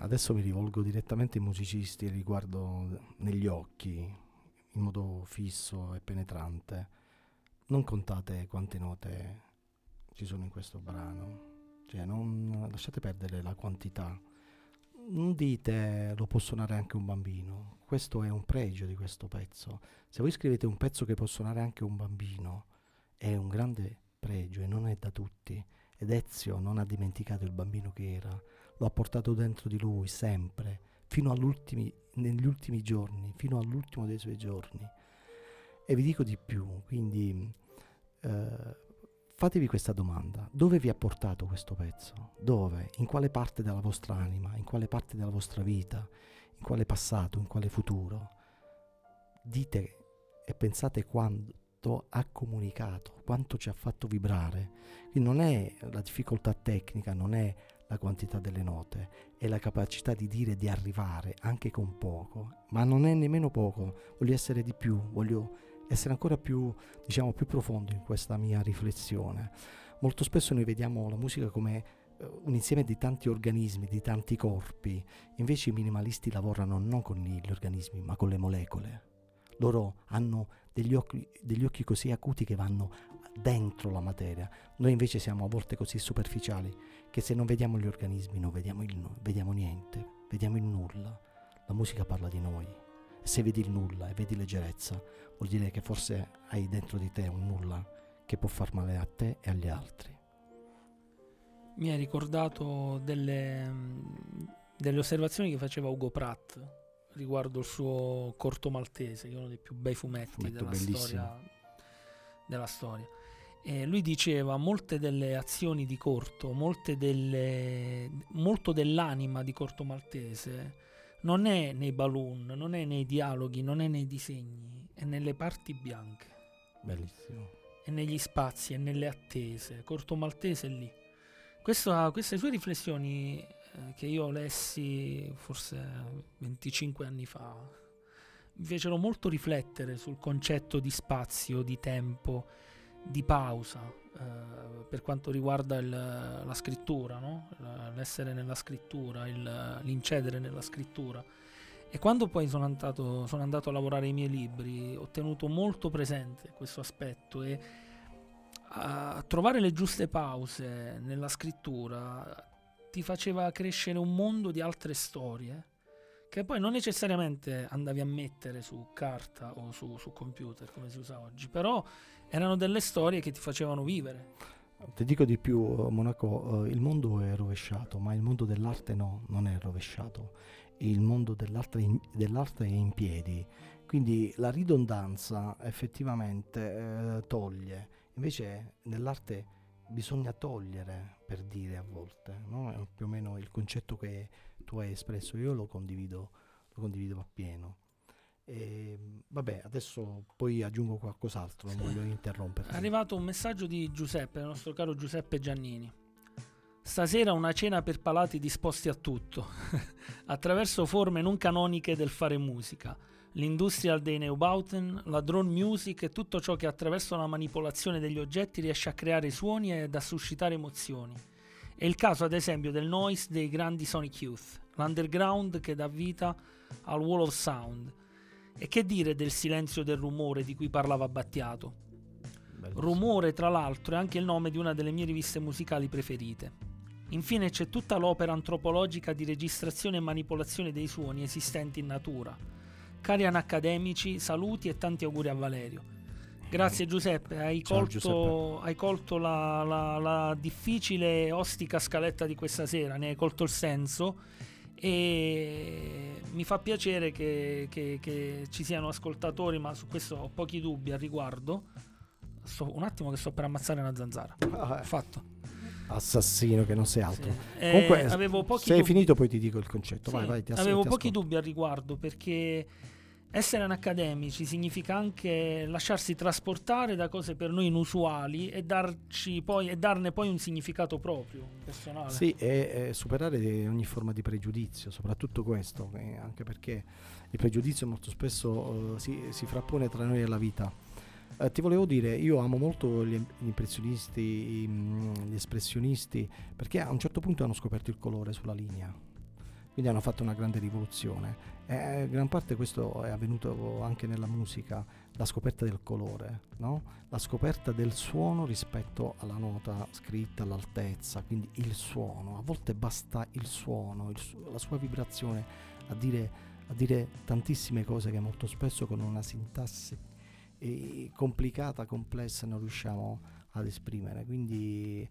Adesso mi rivolgo direttamente ai musicisti e li guardo negli occhi in modo fisso e penetrante. Non contate quante note ci sono in questo brano, cioè non lasciate perdere la quantità. Non dite lo può suonare anche un bambino, questo è un pregio di questo pezzo. Se voi scrivete un pezzo che può suonare anche un bambino, è un grande pregio e non è da tutti. Ed Ezio non ha dimenticato il bambino che era, lo ha portato dentro di lui sempre, fino negli ultimi giorni, fino all'ultimo dei suoi giorni. E vi dico di più, quindi eh, fatevi questa domanda, dove vi ha portato questo pezzo? Dove? In quale parte della vostra anima? In quale parte della vostra vita? In quale passato? In quale futuro? Dite e pensate quanto ha comunicato, quanto ci ha fatto vibrare. Quindi non è la difficoltà tecnica, non è la quantità delle note, è la capacità di dire di arrivare anche con poco, ma non è nemmeno poco, voglio essere di più, voglio essere ancora più, diciamo, più profondo in questa mia riflessione. Molto spesso noi vediamo la musica come eh, un insieme di tanti organismi, di tanti corpi, invece i minimalisti lavorano non con gli organismi, ma con le molecole. Loro hanno degli occhi, degli occhi così acuti che vanno dentro la materia. Noi invece siamo a volte così superficiali che se non vediamo gli organismi non vediamo, il, no- vediamo niente, vediamo il nulla. La musica parla di noi. Se vedi il nulla e vedi leggerezza, vuol dire che forse hai dentro di te un nulla che può far male a te e agli altri. Mi hai ricordato delle, delle osservazioni che faceva Ugo Pratt riguardo il suo corto maltese, che è uno dei più bei fumetti Fumetto della storia, della storia. E lui diceva molte delle azioni di Corto, molte delle, molto dell'anima di Corto Maltese non è nei balloon, non è nei dialoghi, non è nei disegni, è nelle parti bianche, Bellissimo. è negli spazi, è nelle attese. Corto Maltese è lì. Questa- queste sue riflessioni eh, che io lessi forse 25 anni fa mi fecero molto riflettere sul concetto di spazio, di tempo, di pausa eh, per quanto riguarda il- la scrittura, no? L'essere nella scrittura, il- l'incedere nella scrittura. E quando poi sono andato, sono andato a lavorare ai miei libri, ho tenuto molto presente questo aspetto e a trovare le giuste pause nella scrittura ti faceva crescere un mondo di altre storie che poi non necessariamente andavi a mettere su carta o su, su computer come si usa oggi, però erano delle storie che ti facevano vivere. Ti dico di più, Monaco, eh, il mondo è rovesciato, ma il mondo dell'arte no, non è rovesciato. Il mondo dell'arte, dell'arte è in piedi, quindi la ridondanza effettivamente eh, toglie. Invece nell'arte bisogna togliere per dire a volte, no? È più o meno il concetto che tu hai espresso, io lo condivido, lo condivido appieno. E, vabbè, adesso poi aggiungo qualcos'altro, non voglio interromperti. È arrivato un messaggio di Giuseppe, il nostro caro Giuseppe Giannini. Stasera una cena per palati disposti a tutto, *laughs* attraverso forme non canoniche del fare musica, l'industrial dei Neubauten, la drone music e tutto ciò che attraverso la manipolazione degli oggetti riesce a creare suoni ed a suscitare emozioni. È il caso ad esempio del noise dei grandi Sonic Youth, l'underground che dà vita al wall of sound. E che dire del silenzio del rumore di cui parlava Battiato? Bellissimo. Rumore, tra l'altro, è anche il nome di una delle mie riviste musicali preferite. Infine c'è tutta l'opera antropologica di registrazione e manipolazione dei suoni esistenti in natura. Cari anacademici, saluti e tanti auguri a Valerio. Grazie Giuseppe, hai Ciao, colto, Giuseppe. hai colto la, la- la difficile e ostica scaletta di questa sera, ne hai colto il senso e mi fa piacere che, che- che ci siano ascoltatori, ma su questo ho pochi dubbi al riguardo. Sto- un attimo che sto per ammazzare una zanzara. Ah, eh. Fatto. Assassino che non sei altro. Sì. Eh, Comunque, avevo pochi se hai dubbi- finito poi ti dico il concetto. Sì, vai, vai, ti ass- avevo pochi dubbi al riguardo perché essere anacademici significa anche lasciarsi trasportare da cose per noi inusuali e, poi, e darne poi un significato proprio, personale. Sì, e, superare ogni forma di pregiudizio, soprattutto questo, eh, anche perché il pregiudizio molto spesso eh, si, si frappone tra noi e la vita. Eh, ti volevo dire, io amo molto gli, impressionisti, mm, gli espressionisti, perché a un certo punto hanno scoperto il colore sulla linea. quindi hanno fatto una grande rivoluzione. E gran parte questo è avvenuto anche nella musica, la scoperta del colore, no? la scoperta del suono rispetto alla nota scritta, all'altezza, quindi il suono. A volte basta il suono, il su- la sua vibrazione a dire, a dire tantissime cose che molto spesso con una sintassi eh, complicata, complessa non riusciamo ad esprimere. Quindi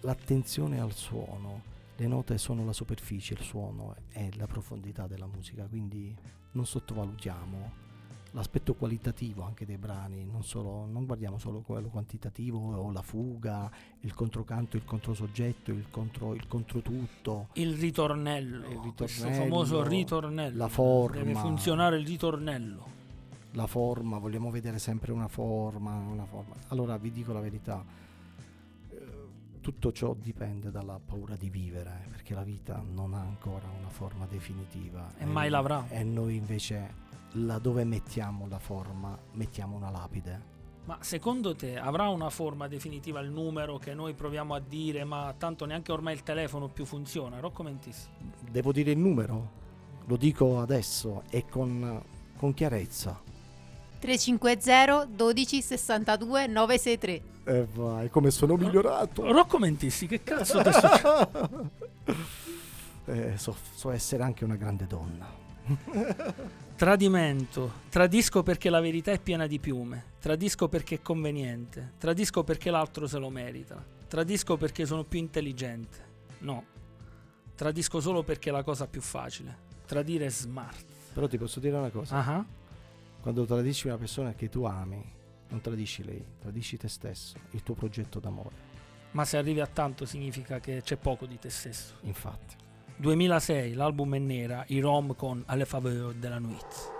l'attenzione al suono, le note sono la superficie, il suono è la profondità della musica, quindi non sottovalutiamo l'aspetto qualitativo anche dei brani, non, solo, non guardiamo solo quello quantitativo o la fuga, il controcanto, il controsoggetto, il, contro, il controtutto, Il ritornello, Il questo ritornello, famoso ritornello. la forma. Deve funzionare il ritornello. la forma, vogliamo vedere sempre una forma, una forma. Allora vi dico la verità, tutto ciò dipende dalla paura di vivere, perché la vita non ha ancora una forma definitiva. E mai l'avrà. E noi invece, laddove mettiamo la forma, mettiamo una lapide. Ma secondo te avrà una forma definitiva il numero che noi proviamo a dire, ma tanto neanche ormai il telefono più funziona? Rocco Mentis. Devo dire il numero? Lo dico adesso e con, con chiarezza. 350 12 62 963. E vai, come sono migliorato! Rocco Mentissi, che cazzo ti? *laughs* Eh, so, so essere anche una grande donna. *laughs* Tradimento. Tradisco perché la verità è piena di piume. Tradisco perché è conveniente. Tradisco perché l'altro se lo merita. Tradisco perché sono più intelligente. No. Tradisco solo perché è la cosa più facile. Tradire è smart. Però ti posso dire una cosa. Ah, Quando tradisci una persona che tu ami, non tradisci lei, tradisci te stesso, il tuo progetto d'amore. Ma se arrivi a tanto significa che c'è poco di te stesso. Infatti. 2006, l'album è nera, i rom con Alle faveur de la nuit.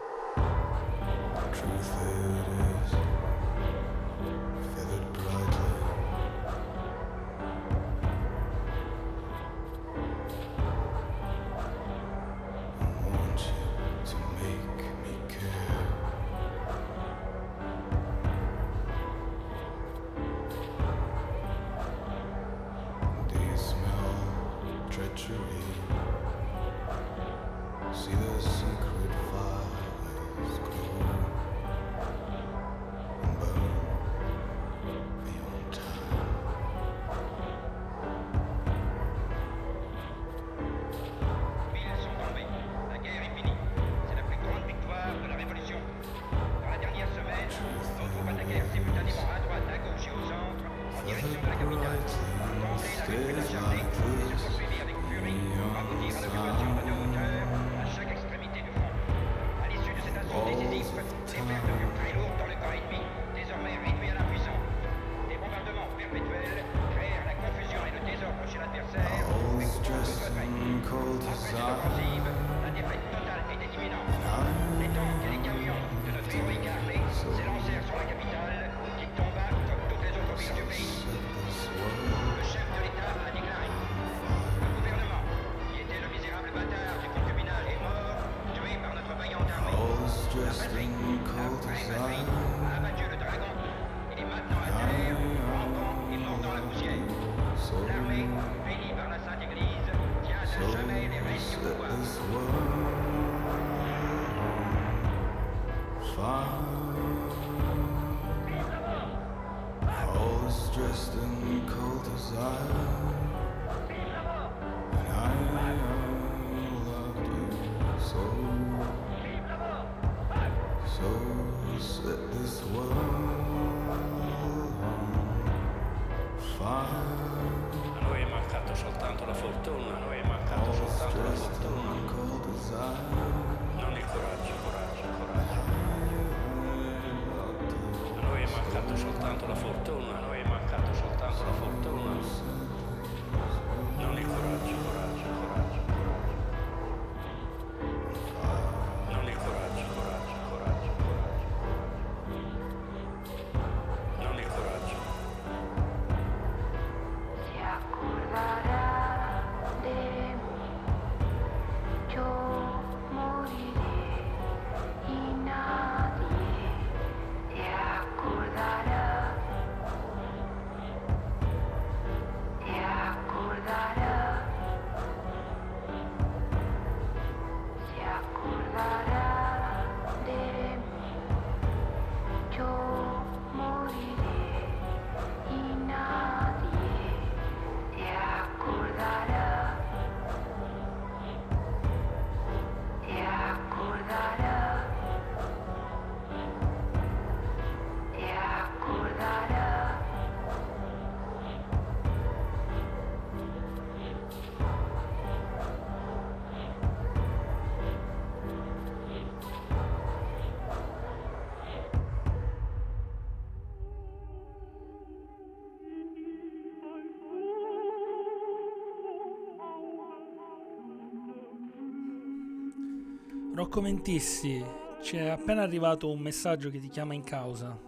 Rocco Mentissi, c'è appena arrivato un messaggio che ti chiama in causa,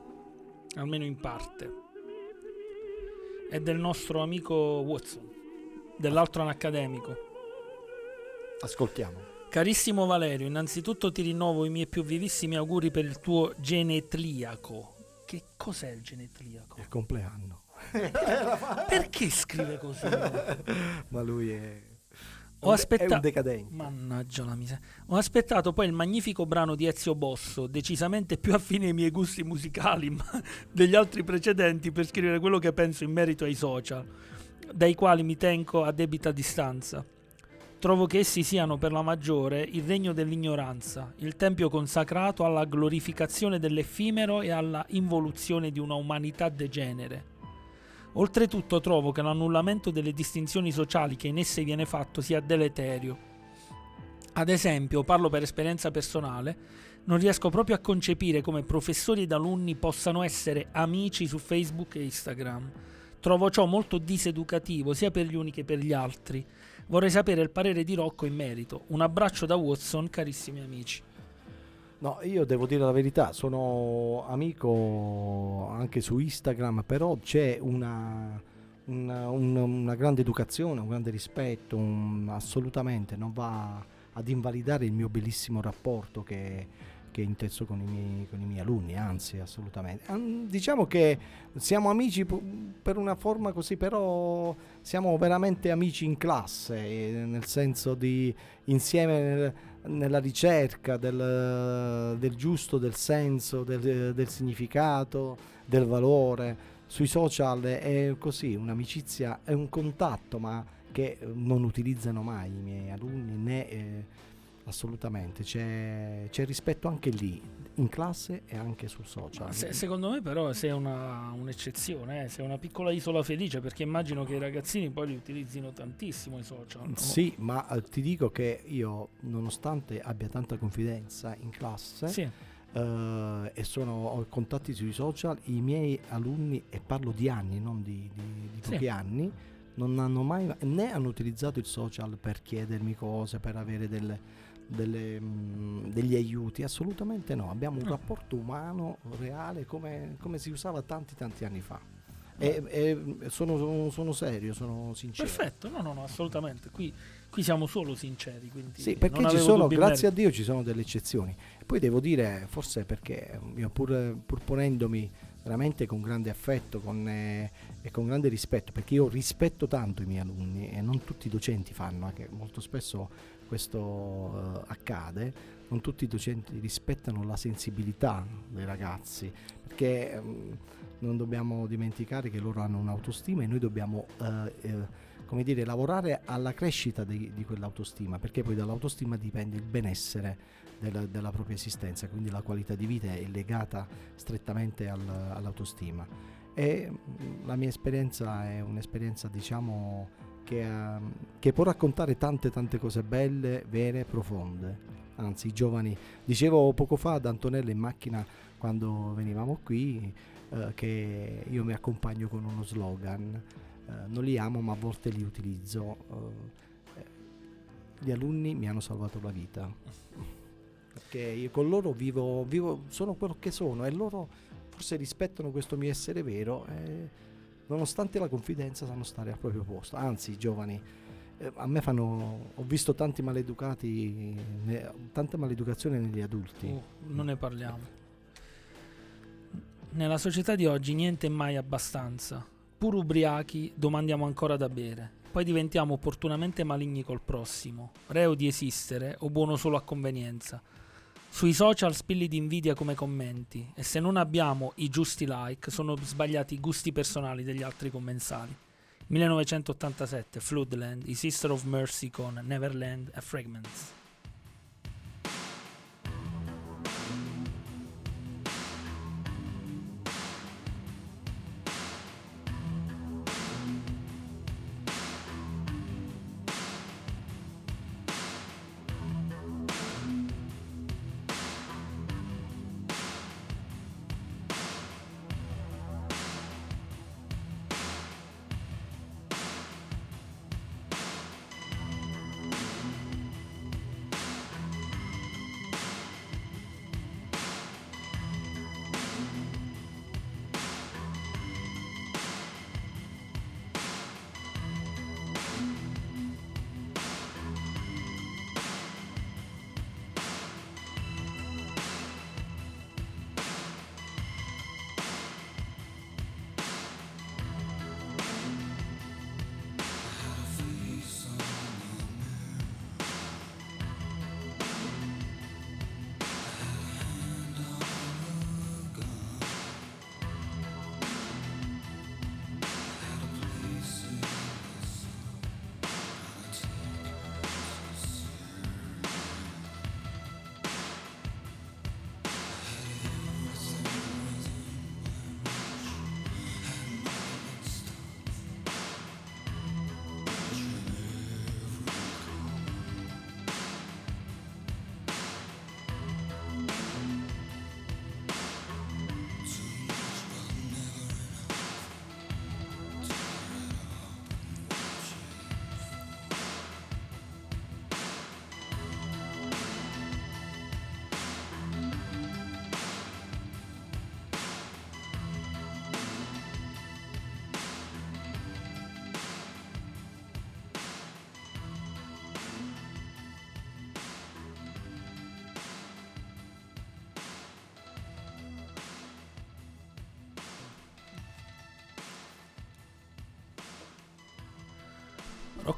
almeno in parte. È del nostro amico Watson, dell'altro anacademico. Ascoltiamo. Carissimo Valerio, innanzitutto ti rinnovo i miei più vivissimi auguri per il tuo genetriaco. Che cos'è il genetriaco? Il compleanno. Perché scrive così? *laughs* Ma lui è... Ho è aspettato. un decadente. Mannaggia la miseria. Ho aspettato poi il magnifico brano di Ezio Bosso, decisamente più affine ai miei gusti musicali *laughs* ma degli altri precedenti, per scrivere quello che penso in merito ai social, dai quali mi tengo a debita distanza. Trovo che essi siano per la maggiore il regno dell'ignoranza, il tempio consacrato alla glorificazione dell'effimero e alla involuzione di una umanità degenere. Oltretutto trovo che l'annullamento delle distinzioni sociali che in esse viene fatto sia deleterio. Ad esempio, parlo per esperienza personale, non riesco proprio a concepire come professori ed alunni possano essere amici su Facebook e Instagram. Trovo ciò molto diseducativo sia per gli uni che per gli altri. Vorrei sapere il parere di Rocco in merito. Un abbraccio da Watson, carissimi amici. No, io devo dire la verità, sono amico anche su Instagram, però c'è una, una- un- una grande educazione, un grande rispetto, un- assolutamente non va ad invalidare il mio bellissimo rapporto che, che inteso con i, miei, con i miei alunni, anzi assolutamente. Diciamo che siamo amici per una forma così, però siamo veramente amici in classe, eh, nel senso di insieme nella ricerca del, del giusto, del senso, del, del significato, del valore. Sui social è così, un'amicizia, è un contatto, ma che non utilizzano mai i miei alunni né eh, assolutamente. C'è, c'è rispetto anche lì, in classe e anche sul social. Se- secondo me però sei una, un'eccezione, eh, sei una piccola isola felice perché immagino che i ragazzini poi li utilizzino tantissimo i social. no? Sì, ma eh, ti dico che io, nonostante abbia tanta confidenza in classe, Sì. eh, e sono, ho contatti sui social, i miei alunni, e parlo di anni, non di, di- di Sì. pochi anni, non hanno mai né hanno utilizzato il social per chiedermi cose, per avere delle- delle, mm, degli aiuti, assolutamente no. Abbiamo un rapporto umano reale come, come si usava tanti tanti anni fa. E, e sono, sono- sono serio, sono sincero. Perfetto, no, no, no, assolutamente. Qui, qui siamo solo sinceri. Quindi Sì, perché ci sono, grazie a. Dio ci sono delle eccezioni. Poi devo dire, forse perché io pur, pur ponendomi veramente con grande affetto con, eh, e con grande rispetto, perché io rispetto tanto i miei alunni e non tutti i docenti fanno, anche molto spesso questo eh, accade, non tutti i docenti rispettano la sensibilità dei ragazzi, perché ehm, non dobbiamo dimenticare che loro hanno un'autostima e noi dobbiamo eh, eh, come dire, lavorare alla crescita di, di quell'autostima, perché poi dall'autostima dipende il benessere della, della propria esistenza, quindi la qualità di vita è legata strettamente al- all'autostima. E mm, la mia esperienza è un'esperienza, diciamo, che, ehm, che può raccontare tante tante cose belle, vere, profonde. Anzi, i giovani, dicevo poco fa ad Antonella in macchina quando venivamo qui, eh, che io mi accompagno con uno slogan eh, non li amo ma a volte li utilizzo. eh, eh, gli alunni mi hanno salvato la vita. Perché io con loro vivo, vivo, sono quello che sono e loro forse rispettano questo mio essere vero e nonostante la confidenza sanno stare al proprio posto. Anzi, i giovani, eh, a me fanno, ho visto tanti maleducati, ne- tanta maleducazione negli adulti. Oh, non ne parliamo. Nella società di oggi niente è mai abbastanza. Pur ubriachi domandiamo ancora da bere. Poi diventiamo opportunamente maligni col prossimo, reo di esistere o buono solo a convenienza. Sui social spilli di invidia come commenti e se non abbiamo i giusti like sono sbagliati i gusti personali degli altri commensali. 1987 Floodland, i Sister of Mercy con Neverland e Fragments.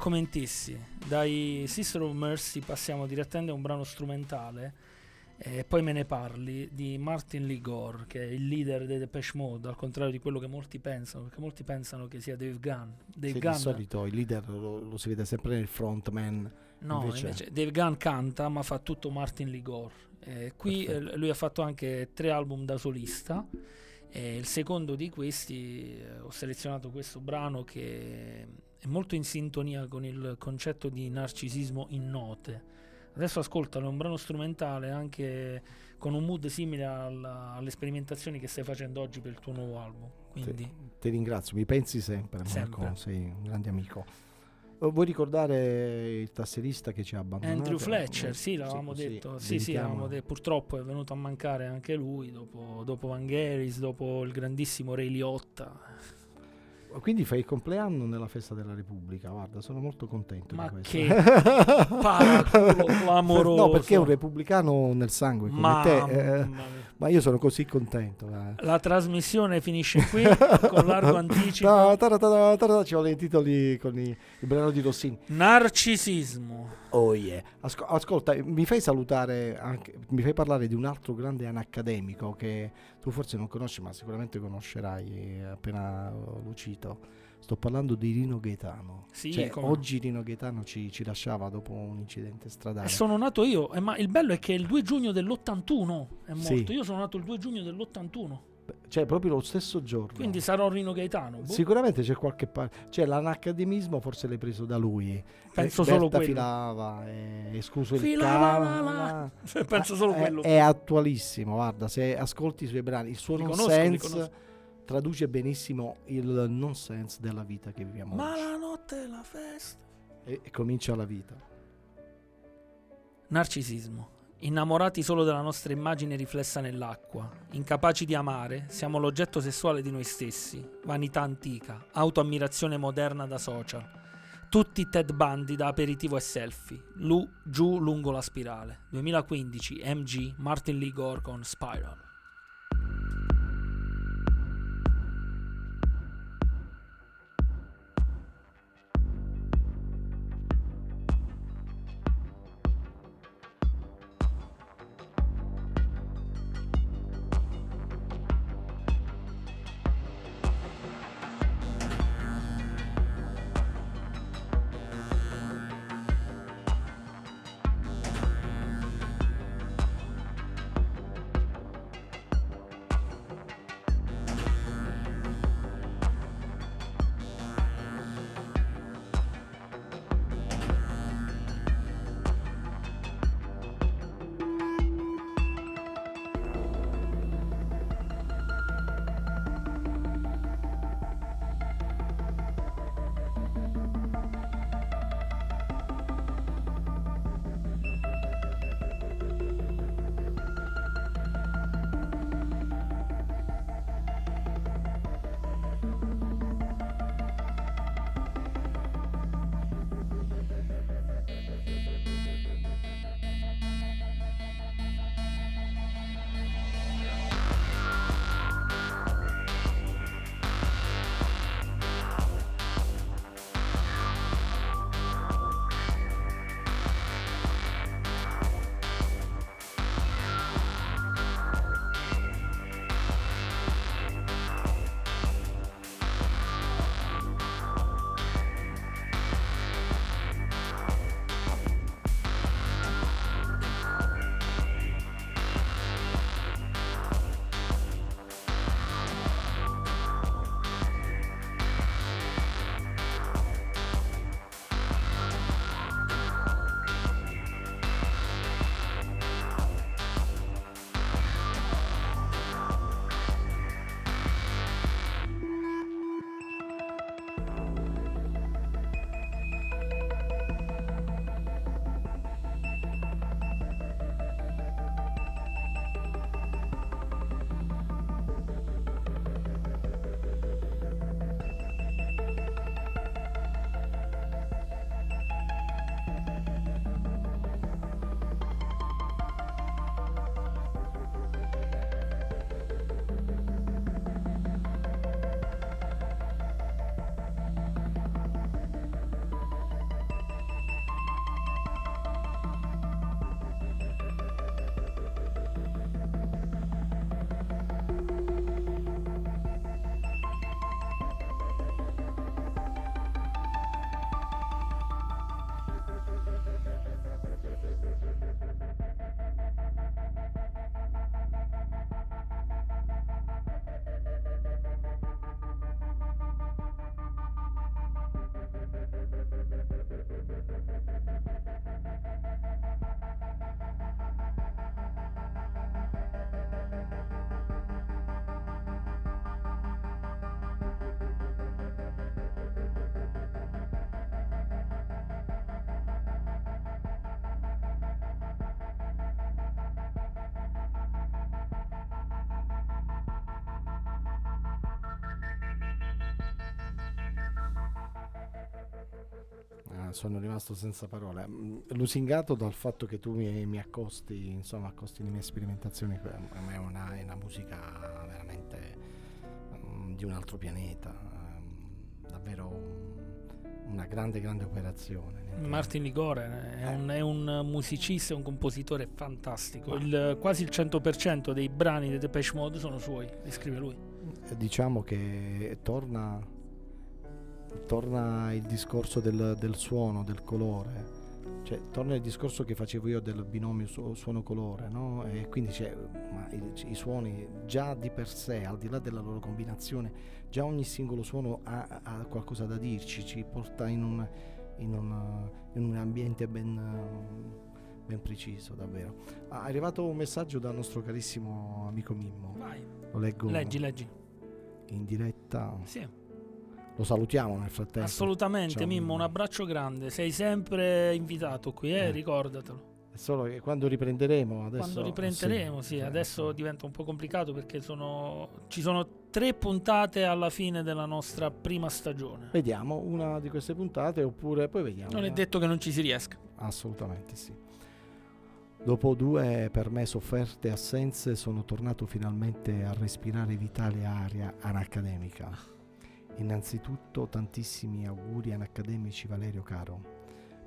Rocco Mentissi, dai Sister of Mercy passiamo direttamente a un brano strumentale e poi me ne parli di Martin Lee Gore, che è il leader dei Depeche Mode, al contrario di quello che molti pensano, perché molti pensano che sia Dave Gunn. Dave Sì, Gunn di solito il leader lo, lo si vede sempre nel frontman. No, Invece- invece, Dave Gunn canta, ma fa tutto Martin Lee Gore. Eh, qui eh, lui ha fatto anche tre album da solista. E il secondo di questi eh, ho selezionato questo brano che è molto in sintonia con il concetto di narcisismo in note. Adesso ascoltalo, è un brano strumentale anche con un mood simile alla- alle sperimentazioni che stai facendo oggi per il tuo nuovo album. Quindi Ti ringrazio, mi pensi sempre, Marco, Sempre. sei un grande amico. Vuoi ricordare il tasserista che ci ha abbandonato? Andrew Fletcher, sì, l'avevamo così detto. Sì, sì, l'avevamo detto. Purtroppo è venuto a mancare anche lui dopo, dopo Van Geris, dopo il grandissimo Ray Liotta. Quindi fai il compleanno nella festa della Repubblica, guarda, sono molto contento Ma di questo. che paraculo clamoroso. *laughs* No, perché è un repubblicano nel sangue come Mamma te. eh, ma io sono così contento. eh. La trasmissione finisce qui *laughs* con largo anticipo. Ta- ta- ta- ta- ta- ta- Ci vogliono i titoli con i, il brano di Rossini. Narcisismo. Oh yeah. Asco- ascolta, mi fai salutare anche, mi fai parlare di un altro grande anacademico che tu forse non conosci, ma sicuramente conoscerai eh, appena lo cito. Sto parlando di Rino Gaetano. Sì, Cioè, come- oggi Rino Gaetano ci, ci lasciava dopo un incidente stradale. E sono nato io, eh, ma il bello è che il 2 giugno dell'81 è morto. Sì. Io sono nato il 2 giugno dell'81, Cioè, proprio lo stesso giorno. quindi sarò Rino Gaetano. boh. Sicuramente c'è qualche parte. Cioè, l'anacademismo forse l'hai preso da lui. Penso Eh, solo Berta quello. Filava, è escluso il Filava ca- la la. *laughs* Cioè, penso solo è, quello. È attualissimo, guarda, se ascolti i suoi brani, il suo Li nonsense conosco. traduce benissimo il nonsense della vita che viviamo Ma oggi. la notte è la festa. E, e comincia la vita. Narcisismo. Innamorati solo della nostra immagine riflessa nell'acqua, incapaci di amare, siamo l'oggetto sessuale di noi stessi, vanità antica, autoammirazione moderna da social. Tutti Ted Bundy da aperitivo e selfie, lu giù lungo la spirale. 2015 MG Martin Lee Gore con Spiral. Sono rimasto senza parole. Mm, Lusingato dal fatto che tu mi, mi accosti, insomma, accosti le mie sperimentazioni, a me è una, è una musica veramente mm, di un altro pianeta, ehm, davvero una grande, grande operazione. Martin Ligore è un, è un musicista e un compositore fantastico. Il- quasi il 100% dei brani di Depeche Mode sono suoi, li scrive lui. Eh, Diciamo che torna, torna il discorso del, del suono, del colore. Cioè, torna il discorso che facevo io del binomio su- suono-colore, no? E quindi i, i suoni già di per sé, al di là della loro combinazione, già ogni singolo suono ha, ha qualcosa da dirci, ci porta in un, in un, in un ambiente ben, ben preciso, davvero. Ah, è arrivato un messaggio dal nostro carissimo amico Mimmo. Vai, Lo leggo leggi, leggi. in diretta. Sì, Lo salutiamo nel frattempo. assolutamente, Ciao, Mimmo, un abbraccio grande. Sei sempre invitato qui, eh, Eh. ricordatelo. È solo che quando riprenderemo adesso Quando riprenderemo, sì, sì, adesso sì. diventa un po' complicato perché sono, ci sono tre puntate alla fine della nostra prima stagione. Vediamo una di queste puntate oppure poi vediamo. Non è detto che non ci si riesca. Assolutamente sì. Dopo due per me sofferte assenze sono tornato finalmente a respirare vitale aria anacademica. Innanzitutto tantissimi auguri anacademici Valerio caro,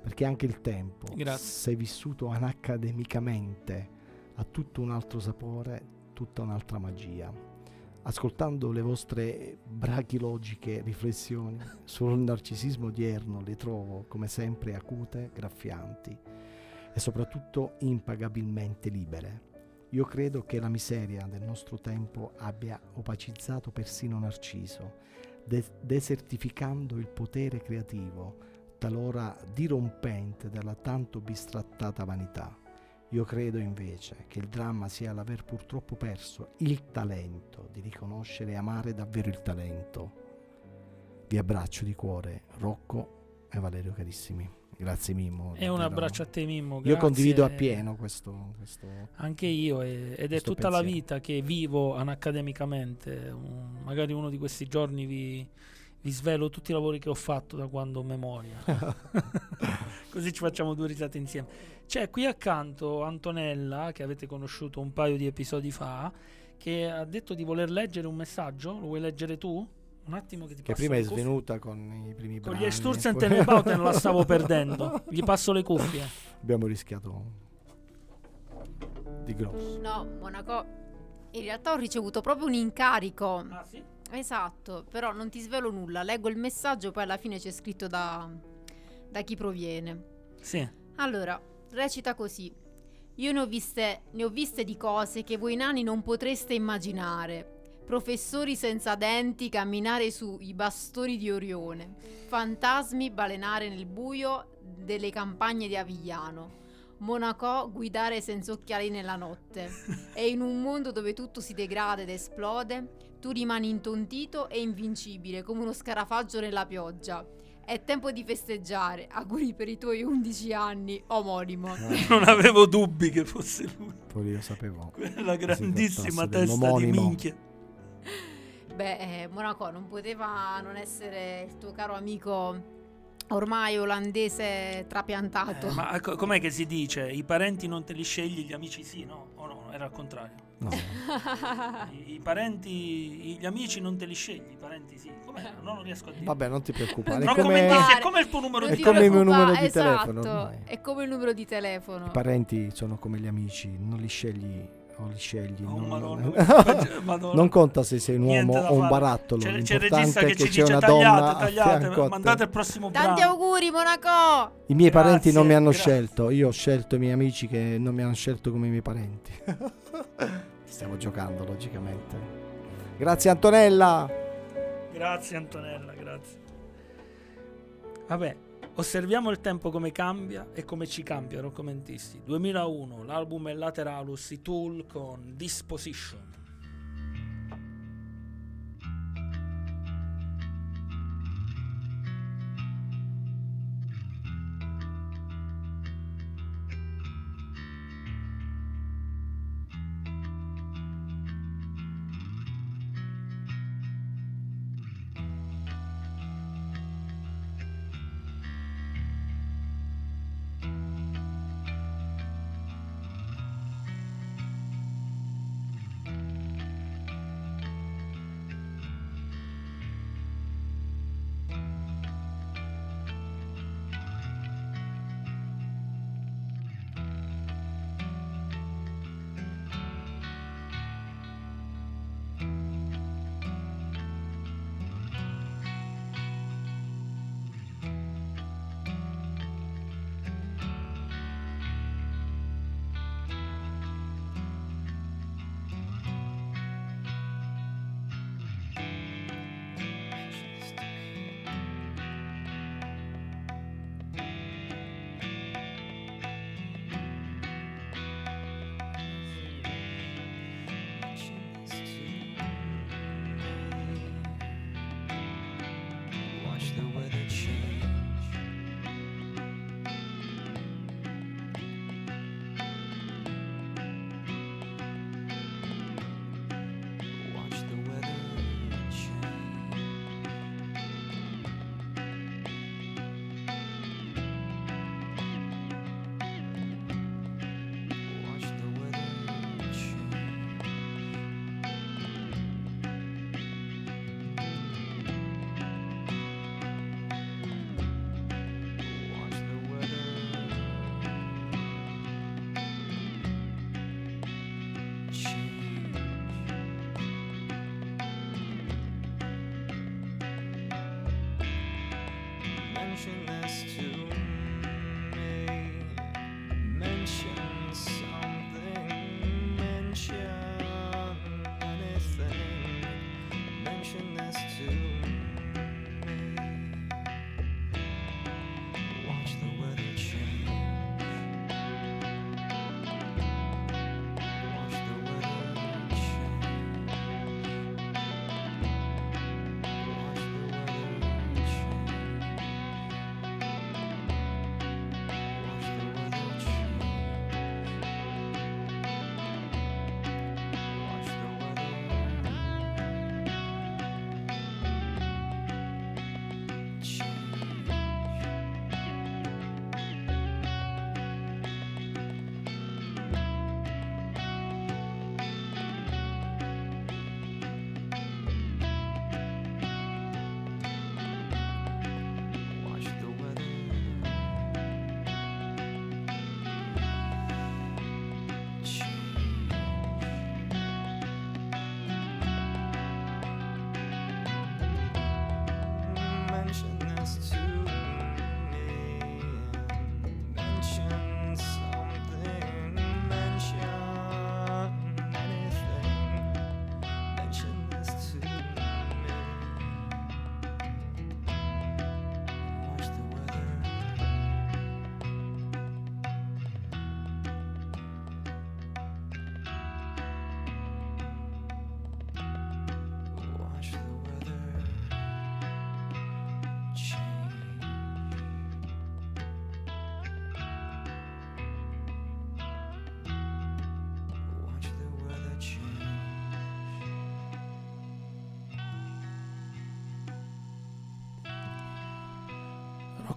perché anche il tempo, Grazie. se vissuto anacademicamente, ha tutto un altro sapore, tutta un'altra magia. Ascoltando le vostre brachilogiche riflessioni *laughs* sul narcisismo odierno le trovo come sempre acute, graffianti e soprattutto impagabilmente libere. Io credo che la miseria del nostro tempo abbia opacizzato persino Narciso, de- desertificando il potere creativo, talora dirompente dalla tanto bistrattata vanità. Io credo invece che il dramma sia l'aver purtroppo perso il talento di riconoscere e amare davvero il talento. Vi abbraccio di cuore, Rocco e Valerio carissimi. Grazie Mimmo. E un abbraccio a te, Mimmo. Io grazie. condivido appieno questo, questo Anche io, e- ed è tutta la pensiero. vita che vivo anacademicamente. Un- magari uno di questi giorni vi, vi svelo tutti i lavori che ho fatto da quando ho memoria. *laughs* *laughs* Così ci facciamo due risate insieme. C'è qui accanto Antonella, che avete conosciuto un paio di episodi fa, che ha detto di voler leggere un messaggio. Lo vuoi leggere tu? Un attimo che ti che prima è cuffie. svenuta con i primi Con brani. gli e Sturzen poi- Bauten la stavo perdendo. Gli passo le cuffie. Abbiamo rischiato di grosso. No, Monaco. In realtà ho ricevuto proprio un incarico. Ah, sì? Esatto, però non ti svelo nulla. Leggo il messaggio, poi alla fine c'è scritto da, da chi proviene. Sì. Allora, recita così. Io ne ho, viste, ne ho viste di cose che voi nani non potreste immaginare. Professori senza denti camminare sui bastoni di Orione. Fantasmi balenare nel buio delle campagne di Avigliano. Monaco guidare senza occhiali nella notte. E in un mondo dove tutto si degrada ed esplode, tu rimani intontito e invincibile come uno scarafaggio nella pioggia. È tempo di festeggiare. Auguri per i tuoi 11 anni, omonimo. *laughs* Non avevo dubbi che fosse lui. Poi io sapevo. Quella grandissima testa di minchia. Beh, eh, Monaco non poteva non essere il tuo caro amico ormai olandese trapiantato. Eh, ma co- com'è che si dice? I parenti non te li scegli, gli amici sì, no? O no? Era al contrario. No. *laughs* I, i parenti, gli amici non te li scegli, i parenti sì. Com'è? No, non riesco a dire. Vabbè, non ti preoccupare. No, È come è come il tuo numero Non È di ti come il mio numero di esatto, telefono ormai. È come il numero di telefono. i parenti sono come gli amici, non li scegli o li scegli. Oh, *laughs* non, Madonna, Madonna. non conta se sei un uomo o un barattolo. C'è, c'è il regista che che ci c'è dice una tagliate, tagliate, mandate il prossimo brano. Tanti auguri, Monaco! I miei parenti non mi hanno Grazie, scelto, io ho scelto i miei amici che non mi hanno scelto come i miei parenti. *laughs* Stiamo giocando, logicamente. Grazie Antonella. Grazie Antonella, grazie. Vabbè, osserviamo il tempo come cambia e come ci cambia Roccomentisti. 2001, l'album è Lateralus, i Tool con. Disposition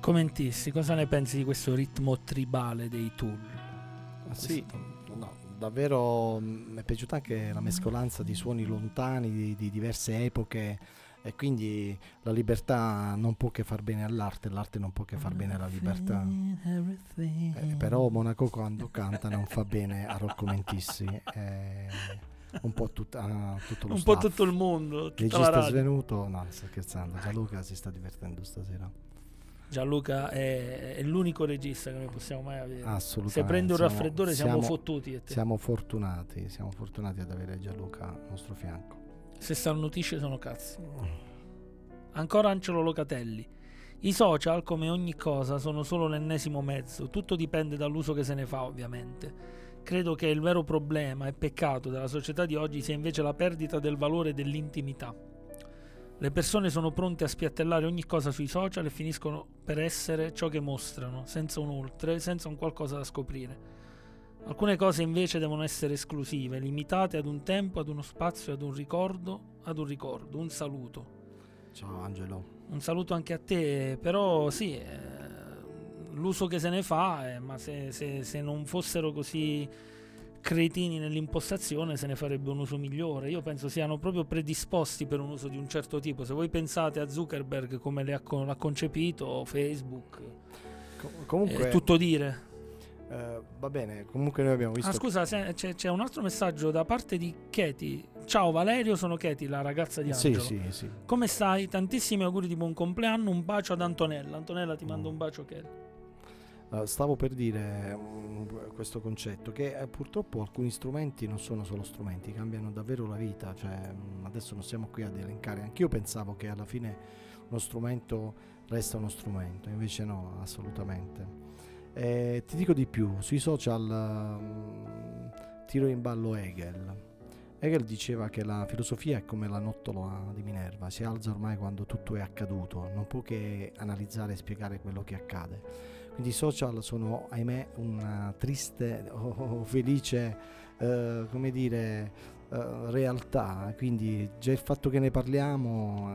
Rocco Mentissi, cosa ne pensi di questo ritmo tribale dei Tool? Ah, Sì, no, davvero mm, mi è piaciuta anche la mescolanza di suoni lontani di, di diverse epoche e quindi la libertà non può che far bene all'arte, l'arte non può che far bene alla libertà. Eh, però Monaco quando canta non fa bene a Rocco Mentissi, eh, un po' tut- a tutto lo Un po' staff. tutto il mondo, regista svenuto, no, sto scherzando, Gianluca si sta divertendo stasera. Gianluca è, è l'unico regista che noi possiamo mai avere. Assolutamente. Se prende un siamo- raffreddore siamo, fottuti. E te. Siamo fortunati, siamo fortunati ad avere Gianluca al nostro fianco. Se starnutisce sono cazzi. Ancora Angelo Locatelli. I social, come ogni cosa, sono solo l'ennesimo mezzo, tutto dipende dall'uso che se ne fa, ovviamente. Credo che il vero problema e peccato della società di oggi sia invece la perdita del valore dell'intimità. Le persone sono pronte a spiattellare ogni cosa sui social e finiscono per essere ciò che mostrano, senza un oltre, senza un qualcosa da scoprire. Alcune cose invece devono essere esclusive, limitate ad un tempo, ad uno spazio, ad un ricordo, ad un ricordo, un saluto. Ciao Angelo. Un saluto anche a te, però sì, eh, l'uso che se ne fa, eh, ma se, se- se non fossero così cretini nell'impostazione se ne farebbe un uso migliore. Io penso siano proprio predisposti per un uso di un certo tipo. Se voi pensate a Zuckerberg come le ha con- l'ha concepito, Facebook, Co- comunque, è tutto dire. eh, va bene, comunque noi abbiamo visto... Ah, scusa, se- c'è, c'è un altro messaggio da parte di Katie. Ciao Valerio, sono Katie, la ragazza di sì, Angelo. sì, sì. Come stai? Tantissimi auguri di buon compleanno. Un bacio ad Antonella. Antonella ti mando un bacio Eh, stavo per dire mm, questo concetto che eh, purtroppo alcuni strumenti non sono solo strumenti, cambiano davvero la vita, cioè mm, adesso non siamo qui ad elencare, anch'io pensavo che alla fine uno strumento resta uno strumento, invece no, assolutamente. Eh, ti dico di più, sui social mm, tiro in ballo Hegel. Hegel diceva che la filosofia è come la nottola di Minerva, si alza ormai quando tutto è accaduto, non può che analizzare e spiegare quello che accade. Quindi i social sono, ahimè, una triste o felice, eh, come dire, eh, realtà. Quindi già il fatto che ne parliamo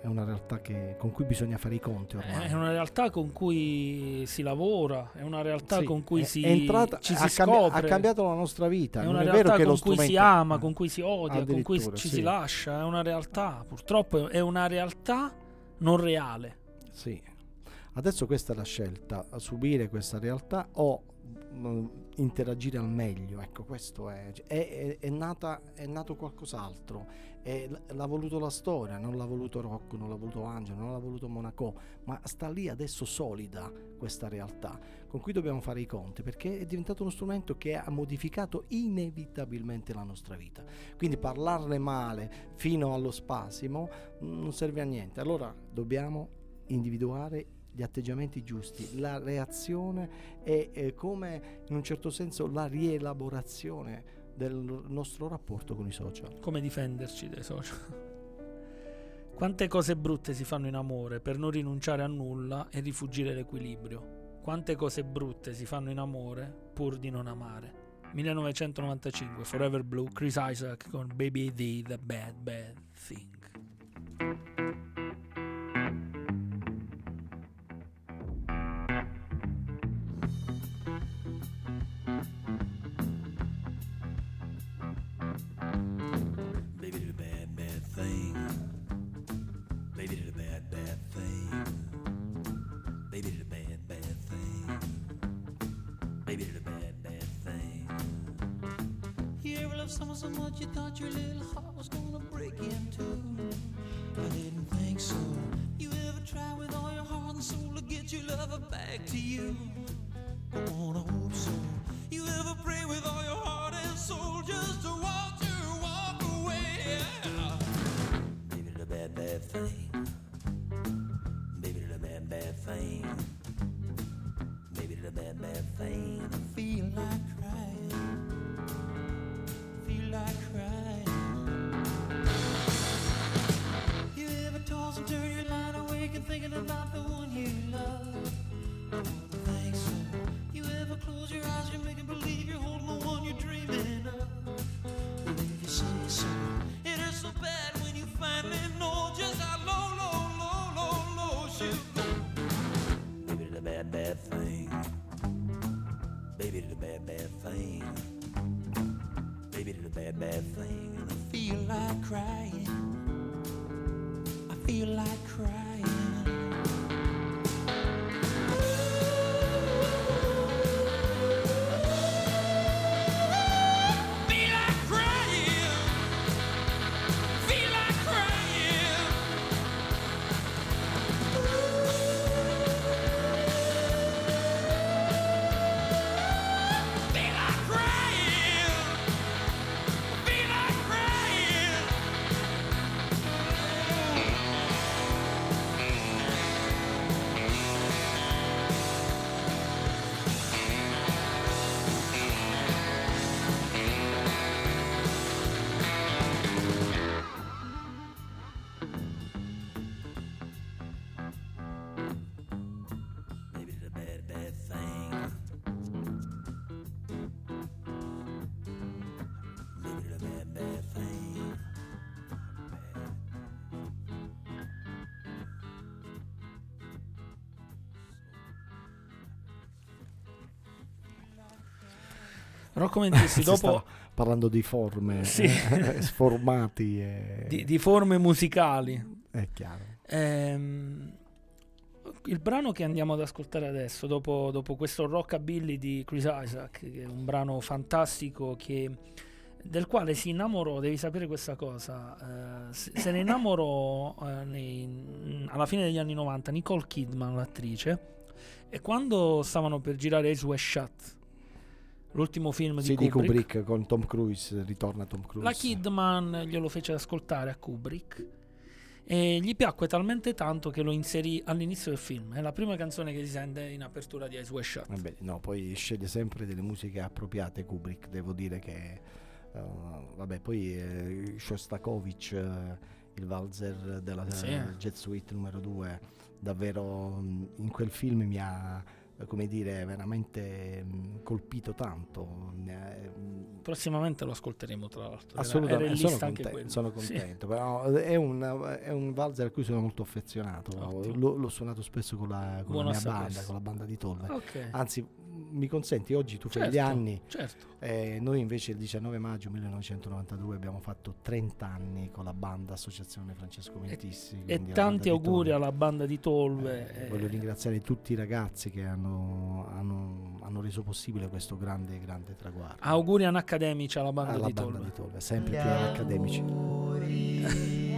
eh, è una realtà che- con cui bisogna fare i conti ormai. è una realtà con cui si lavora, è una realtà Sì, con cui è- si, è entrata- ci si ha, cambi- ha scopre. cambiato la nostra vita. è non una è vero realtà lo con cui si ama, eh, con cui si odia, con cui ci sì. si lascia. È una realtà, purtroppo è una realtà non reale. Sì. Adesso questa è la scelta, subire questa realtà o mm, interagire al meglio. Ecco, questo è, è, è- è nata, è nato qualcos'altro. L- l'ha voluto la storia, non l'ha voluto Rocco, non l'ha voluto Angelo, non l'ha voluto Monaco, ma sta lì adesso solida questa realtà con cui dobbiamo fare i conti perché è diventato uno strumento che ha modificato inevitabilmente la nostra vita. Quindi parlarne male fino allo spasimo mm, non serve a niente. Allora dobbiamo individuare gli atteggiamenti giusti, la reazione e eh, come in un certo senso la rielaborazione del nostro rapporto con i social. Come difenderci dai social? Quante cose brutte si fanno in amore per non rinunciare a nulla e rifugire l'equilibrio? Quante cose brutte si fanno in amore pur di non amare? 1995, Forever Blue, Chris Isaac con Baby The The Bad Bad Thing. Rocco Mentissi, *laughs* Si dopo stava parlando di forme, *laughs* Sì. eh, sformati, e... di, di forme musicali, è chiaro. Ehm, il brano che andiamo ad ascoltare adesso, dopo, dopo questo Rockabilly di Chris Isaac, che è un brano fantastico che- del quale si innamorò, devi sapere questa cosa, eh, se, se ne innamorò eh, nei- alla fine degli anni 90 Nicole Kidman, l'attrice, e quando stavano per girare Ace West Shut, l'ultimo film Sì, di di Kubrick, Kubrick con Tom Cruise, ritorna Tom Cruise. la Kidman glielo fece ascoltare a Kubrick e gli piacque talmente tanto che lo inserì all'inizio del film. È la prima canzone che si sente in apertura di Ice West Shut. Vabbè, no, poi sceglie sempre delle musiche appropriate Kubrick, devo dire che eh, vabbè, poi eh, Shostakovich, eh, il valzer della Sì. eh, Jet Suite numero 2, davvero mh, in quel film mi ha eh, come dire, veramente mh, colpito tanto. Ha, eh, Prossimamente lo ascolteremo, tra l'altro. Assolutamente, sono, lista anche conten- quello. sono Sì. contento, però è un, è un valzer a cui sono molto affezionato. L'ho, l'ho suonato spesso con la, con la mia banda, con la banda di Tolle. Ok. Anzi, mi consenti, oggi tu fai gli Certo, anni, Certo. eh, noi invece il 19 maggio 1992 abbiamo fatto 30 anni con la banda Associazione Francesco Mentissi. E la tanti auguri alla banda di Tolve. Eh, eh, voglio ringraziare tutti i ragazzi che hanno, hanno- hanno reso possibile questo grande, grande traguardo. Auguri accademici alla banda alla di banda Tolve. di Tolve, sempre più accademici. *laughs*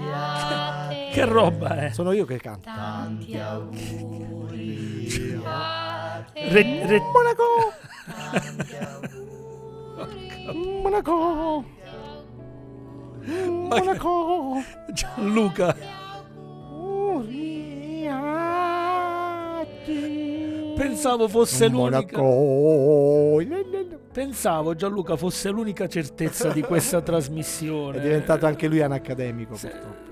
Che roba è? Sono io che canto. Tanti auguri. Re- re- Monaco! Monaco! Monaco! Gianluca, pensavo fosse l'unica. Pensavo Gianluca fosse l'unica certezza di questa *laughs* trasmissione. È diventato anche lui un accademico Se- purtroppo.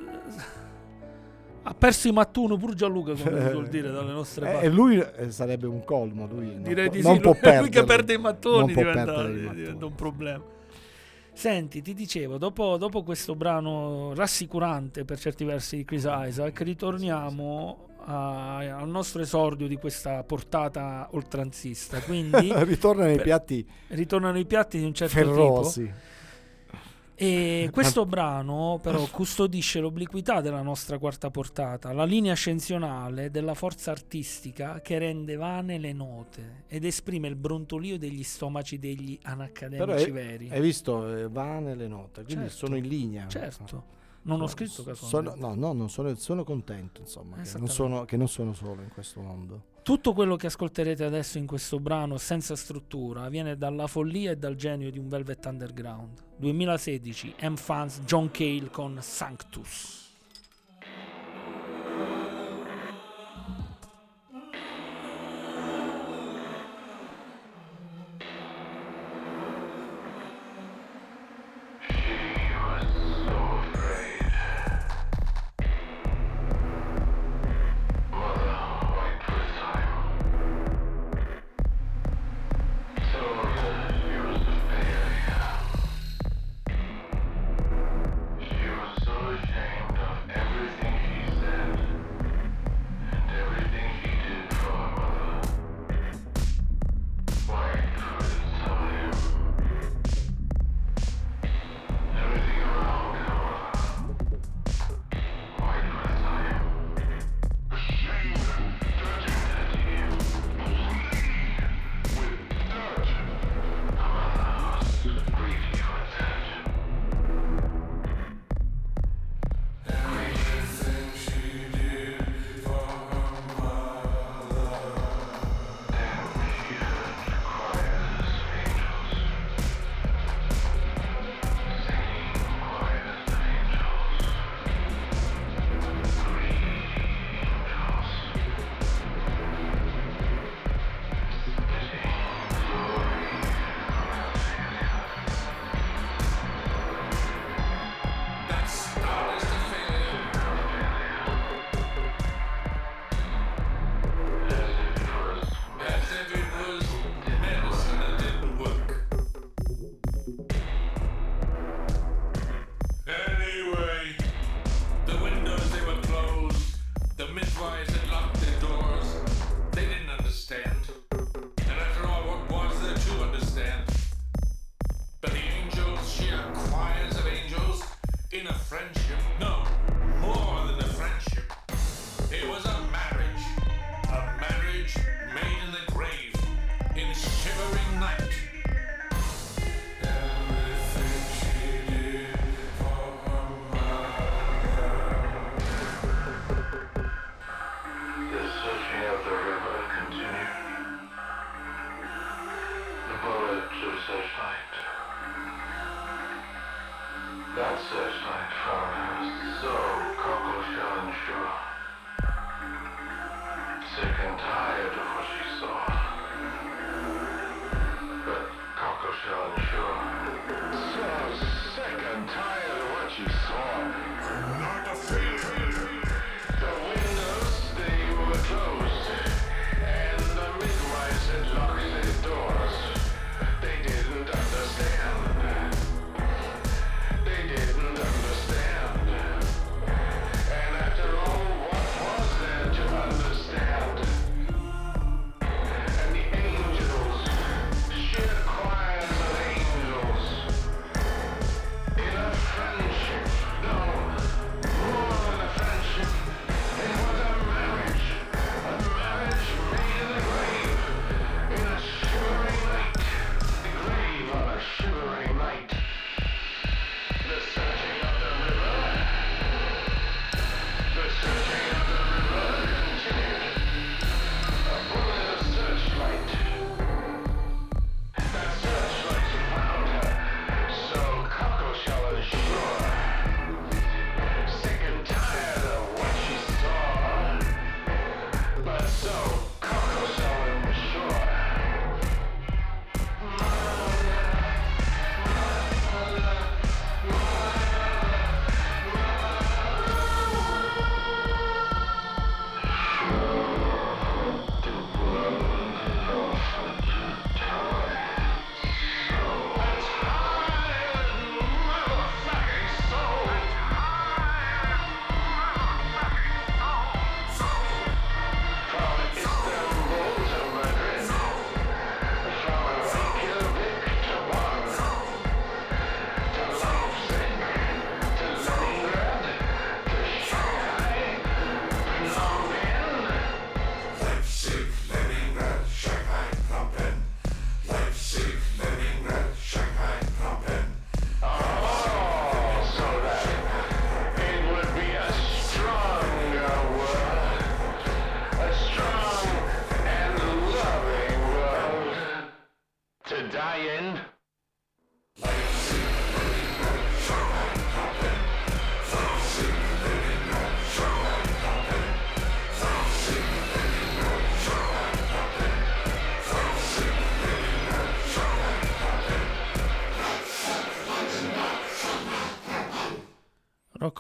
Ha perso i mattuno pure Gianluca, come si vuol dire dalle nostre Eh, parti. e lui eh, sarebbe un colmo, lui non Direi può- di non sì, può lui, lui che perde i mattoni Non diventa, i mattoni. diventa un problema. Senti, ti dicevo, dopo, dopo questo brano rassicurante per certi versi di Chris Isaac, ritorniamo a- al nostro esordio di questa portata oltranzista. Quindi *laughs* Ritorna nei Per- piatti ritornano i piatti di un certo tipo. E *laughs* questo brano però custodisce l'obliquità della nostra quarta portata, la linea ascensionale della forza artistica che rende vane le note ed esprime il brontolio degli stomaci degli anaccademici è- veri. Hai visto? eh, va nelle note, quindi Certo. sono in linea. certo, non ho scritto Sono- casualmente. no, no, non sono, sono contento insomma, che non, sono, che non sono solo in questo mondo. Tutto quello che ascolterete adesso in questo brano senza struttura viene dalla follia e dal genio di un Velvet Underground. 2016, M-Fans John Cale con Sanctus.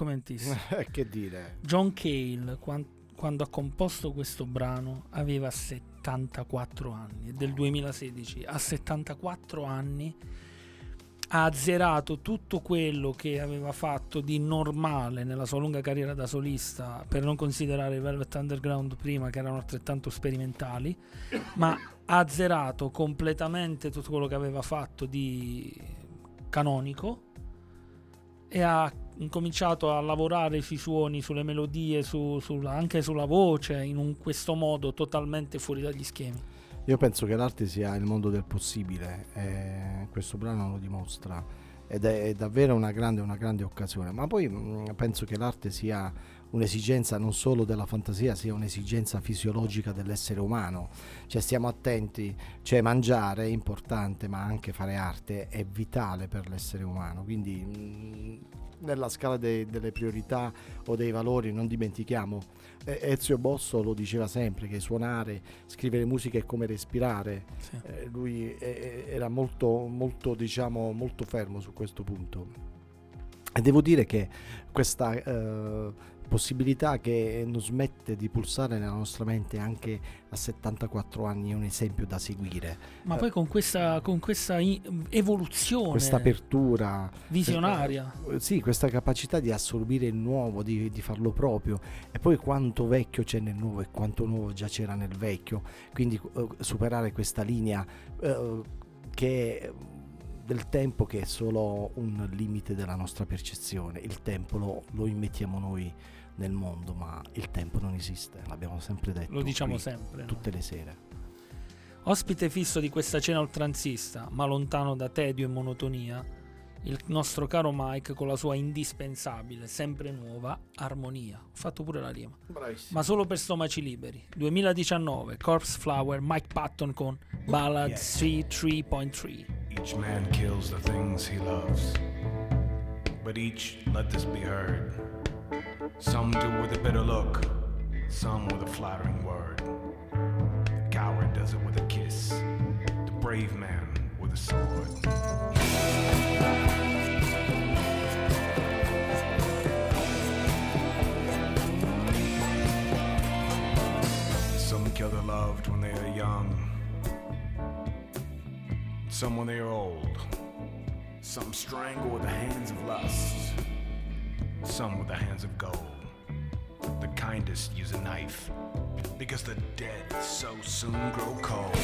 Scioccmentissimo. *laughs* che dire? John Cale, quan- quando ha composto questo brano, aveva 74 anni, è del 2016, a 74 anni ha azzerato tutto quello che aveva fatto di normale nella sua lunga carriera da solista, per non considerare i Velvet Underground prima che erano altrettanto sperimentali, ma ha azzerato completamente tutto quello che aveva fatto di canonico e ha incominciato a lavorare sui suoni, sulle melodie, su- sulla- anche sulla voce, in un- questo modo totalmente fuori dagli schemi. Io penso che l'arte sia il mondo del possibile, e questo brano lo dimostra ed è, è davvero una grande, una grande occasione, ma poi mh, penso che l'arte sia un'esigenza non solo della fantasia, sia un'esigenza fisiologica dell'essere umano, cioè stiamo attenti, cioè mangiare è importante, ma anche fare arte è vitale per l'essere umano, quindi mh, nella scala dei- delle priorità o dei valori non dimentichiamo Ezio Bosso lo diceva sempre che suonare, scrivere musica è come respirare. Sì. Eh, lui eh, era molto, molto, diciamo, molto fermo su questo punto. E devo dire che questa eh, possibilità che non smette di pulsare nella nostra mente anche a 74 anni è un esempio da seguire. Ma poi con questa, con questa evoluzione Questa apertura, visionaria. eh, sì, questa capacità di assorbire il nuovo, di, di farlo proprio e poi quanto vecchio c'è nel nuovo e quanto nuovo già c'era nel vecchio, quindi eh, superare questa linea eh, che del tempo che è solo un limite della nostra percezione, il tempo lo, lo immettiamo noi nel mondo, ma il tempo non esiste, l'abbiamo sempre detto. Lo diciamo qui, sempre. no? Tutte le sere. Ospite fisso di questa cena oltranzista, ma lontano da tedio e monotonia, il nostro caro Mike con la sua indispensabile, sempre nuova armonia. Ho fatto pure la rima. Bravissimo. Ma solo per stomaci liberi. 2019, Corpse Flower, Mike Patton con Ballad C3.3. Each man kills the things he loves, but each let this be heard. Some do with a bitter look, some with a flattering word. The coward does it with a kiss, the brave man with a sword. Some kill their loved when they are young, some when they are old. Some strangle with the hands of lust, some with the hands of gold. The kindest use a knife, because the dead so soon grow cold.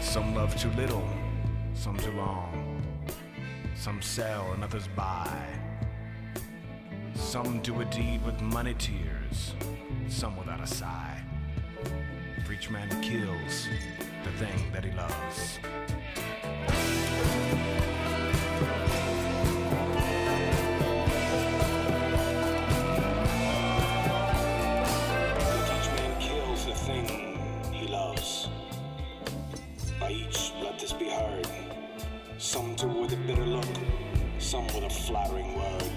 Some love too little, some too long. Some sell and others buy. Some do a deed with money tears, some without a sigh. Each man kills the thing that he loves. Each man kills the thing he loves. By each let this be heard. Some with a bitter look, some with a flattering word.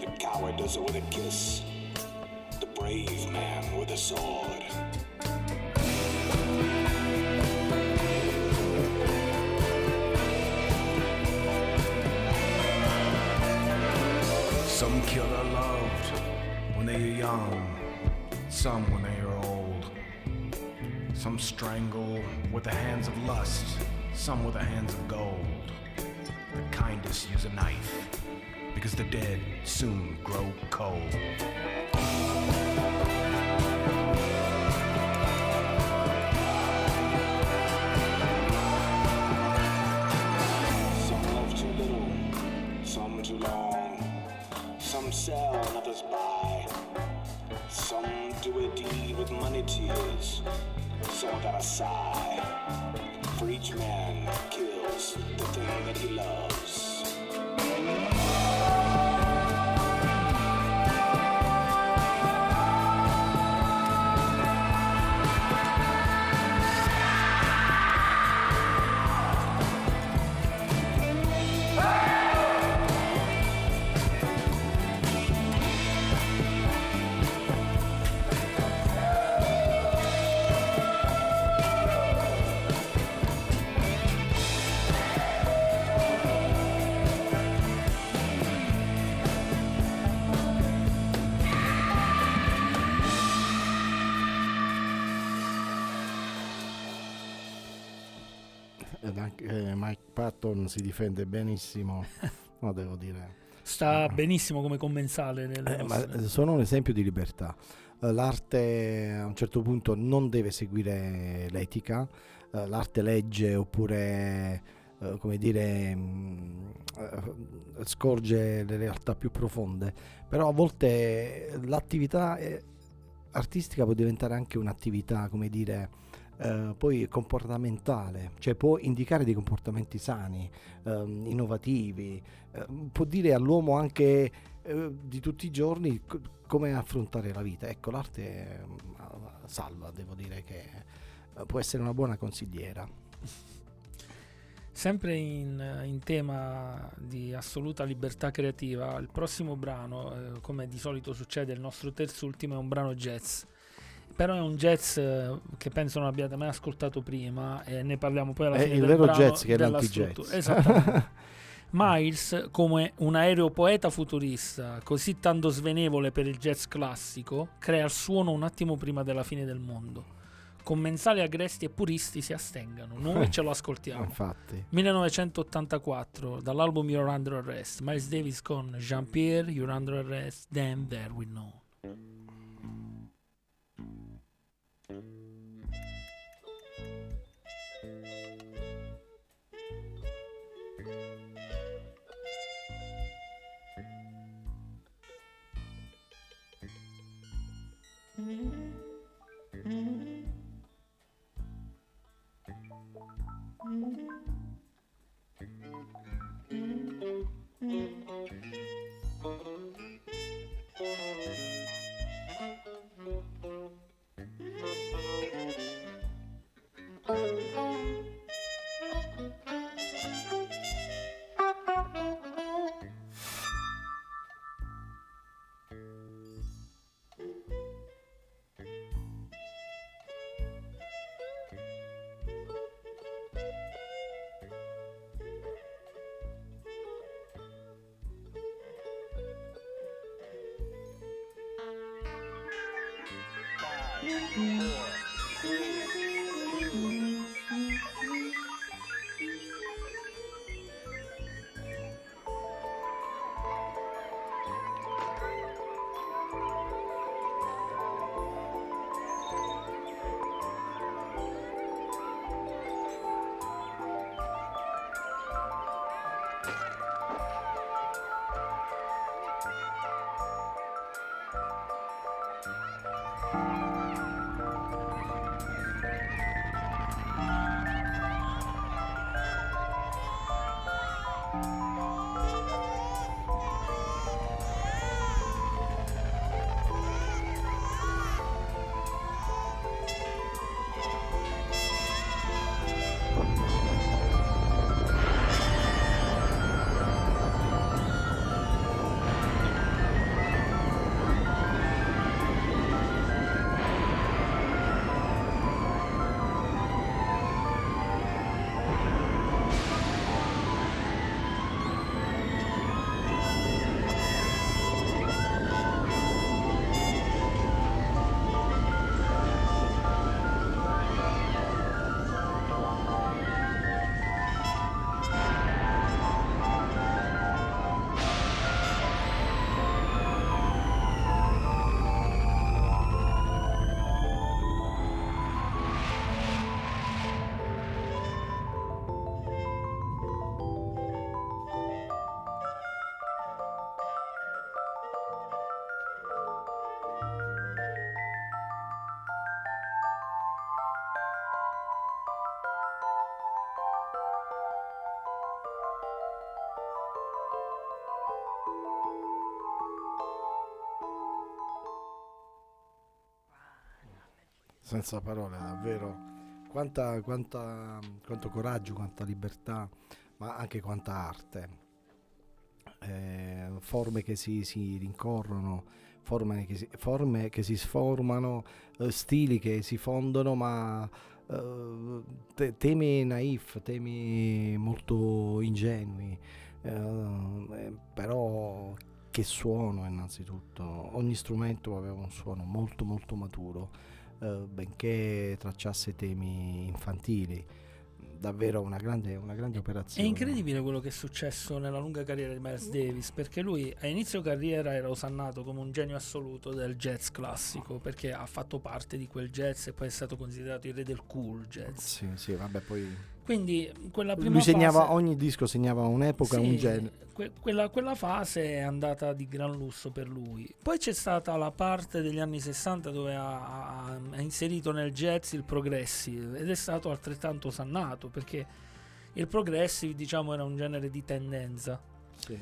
The coward does it with a kiss, the brave man with a sword. They are young, some when they are old. Some strangle with the hands of lust, some with the hands of gold. The kindest use a knife, because the dead soon grow cold. Tears, I gotta sigh. For each man kills the thing that he loves. Si difende benissimo, *laughs* no, devo dire. Sta benissimo come commensale nelle Eh, ma nostre- sono un esempio di libertà. Eh, L'arte a un certo punto non deve seguire l'etica, eh, l'arte legge oppure, eh, come dire, mh, eh, scorge le realtà più profonde, però a volte l'attività eh, artistica può diventare anche un'attività, come dire, eh, poi comportamentale, cioè può indicare dei comportamenti sani, ehm, innovativi, eh, può dire all'uomo anche eh, di tutti i giorni co- come affrontare la vita. Ecco, l'arte eh, salva, devo dire che eh, può essere una buona consigliera. Sempre in, in tema di assoluta libertà creativa, il prossimo brano, eh, come di solito succede, il nostro terzo ultimo è un brano jazz. Però è un jazz eh, che penso non abbiate mai ascoltato prima e ne parliamo poi alla È fine il del vero brano jazz che è l'anti-jazz. struttura. Esattamente. *laughs* Miles, come un aeropoeta futurista, così tanto svenevole per il jazz classico, crea il suono un attimo prima della fine del mondo. Commensali agresti e puristi si astengano. Noi ce lo ascoltiamo. *laughs* Infatti. 1984 dall'album You're Under Arrest Miles Davis con Jean-Pierre You're Under Arrest Damn There We Know Mm-hmm. mm-hmm. mm-hmm. mm-hmm. Senza parole, davvero. Quanta, quanta- quanto coraggio, quanta libertà, ma anche quanta arte. Eh, forme che si, si rincorrono, forme che si, forme che si sformano, eh, stili che si fondono, ma eh, te- temi naif, temi molto ingenui, eh, però che suono innanzitutto. Ogni strumento aveva un suono molto molto maturo, eh, benché tracciasse temi infantili. davvero una grande, una grande È operazione. incredibile quello che è successo nella lunga carriera di Miles Davis, perché lui a inizio carriera era osannato come un genio assoluto del jazz classico, perché ha fatto parte di quel jazz e poi è stato considerato il re del cool jazz. Sì, sì, vabbè, poi Quindi quella prima lui segnava fase- ogni disco segnava un'epoca, Sì, un genere. que- quella, quella fase è andata di gran lusso per lui. Poi c'è stata la parte degli anni 60 dove ha, ha- ha inserito nel jazz il progressive ed è stato altrettanto osannato perché il progressive diciamo era un genere di tendenza. Sì.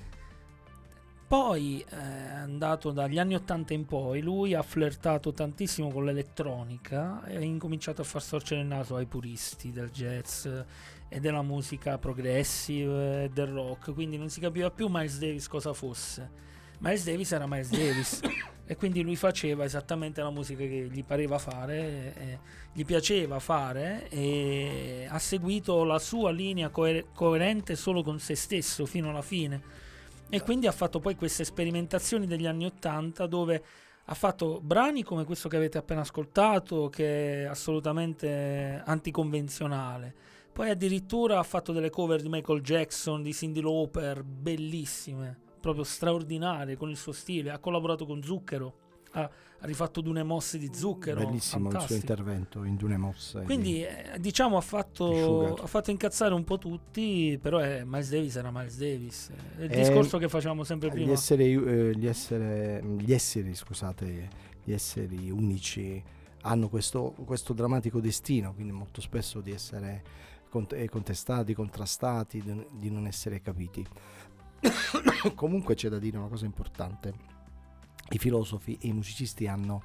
Poi eh, è andato dagli anni 80 in poi, lui ha flirtato tantissimo con l'elettronica e ha incominciato a far storcere il naso ai puristi del jazz eh, e della musica progressive e del rock, quindi non si capiva più Miles Davis cosa fosse. Miles Davis era Miles Davis *coughs* e quindi lui faceva esattamente la musica che gli pareva fare, e gli piaceva fare e ha seguito la sua linea coer- coerente solo con se stesso fino alla fine. E quindi ha fatto poi queste sperimentazioni degli anni 80 dove ha fatto brani come questo che avete appena ascoltato, che è assolutamente anticonvenzionale. Poi addirittura ha fatto delle cover di Michael Jackson, di Cindy Lauper, bellissime, proprio straordinarie con il suo stile. Ha collaborato con Zucchero, ha rifatto Dune Mosse di Zucchero. Bellissimo il suo fantastico. intervento in Dune Mosse. Quindi eh, diciamo ha fatto, ha fatto incazzare un po' tutti, però eh, Miles Davis era Miles Davis. È il Eh, discorso che facevamo sempre gli prima. esseri, eh, gli, essere- gli esseri, scusate, gli esseri unici hanno questo, questo drammatico destino, quindi molto spesso di essere eh, contestati, contrastati, di non essere capiti. *coughs* Comunque c'è da dire una cosa importante. I filosofi e i musicisti hanno,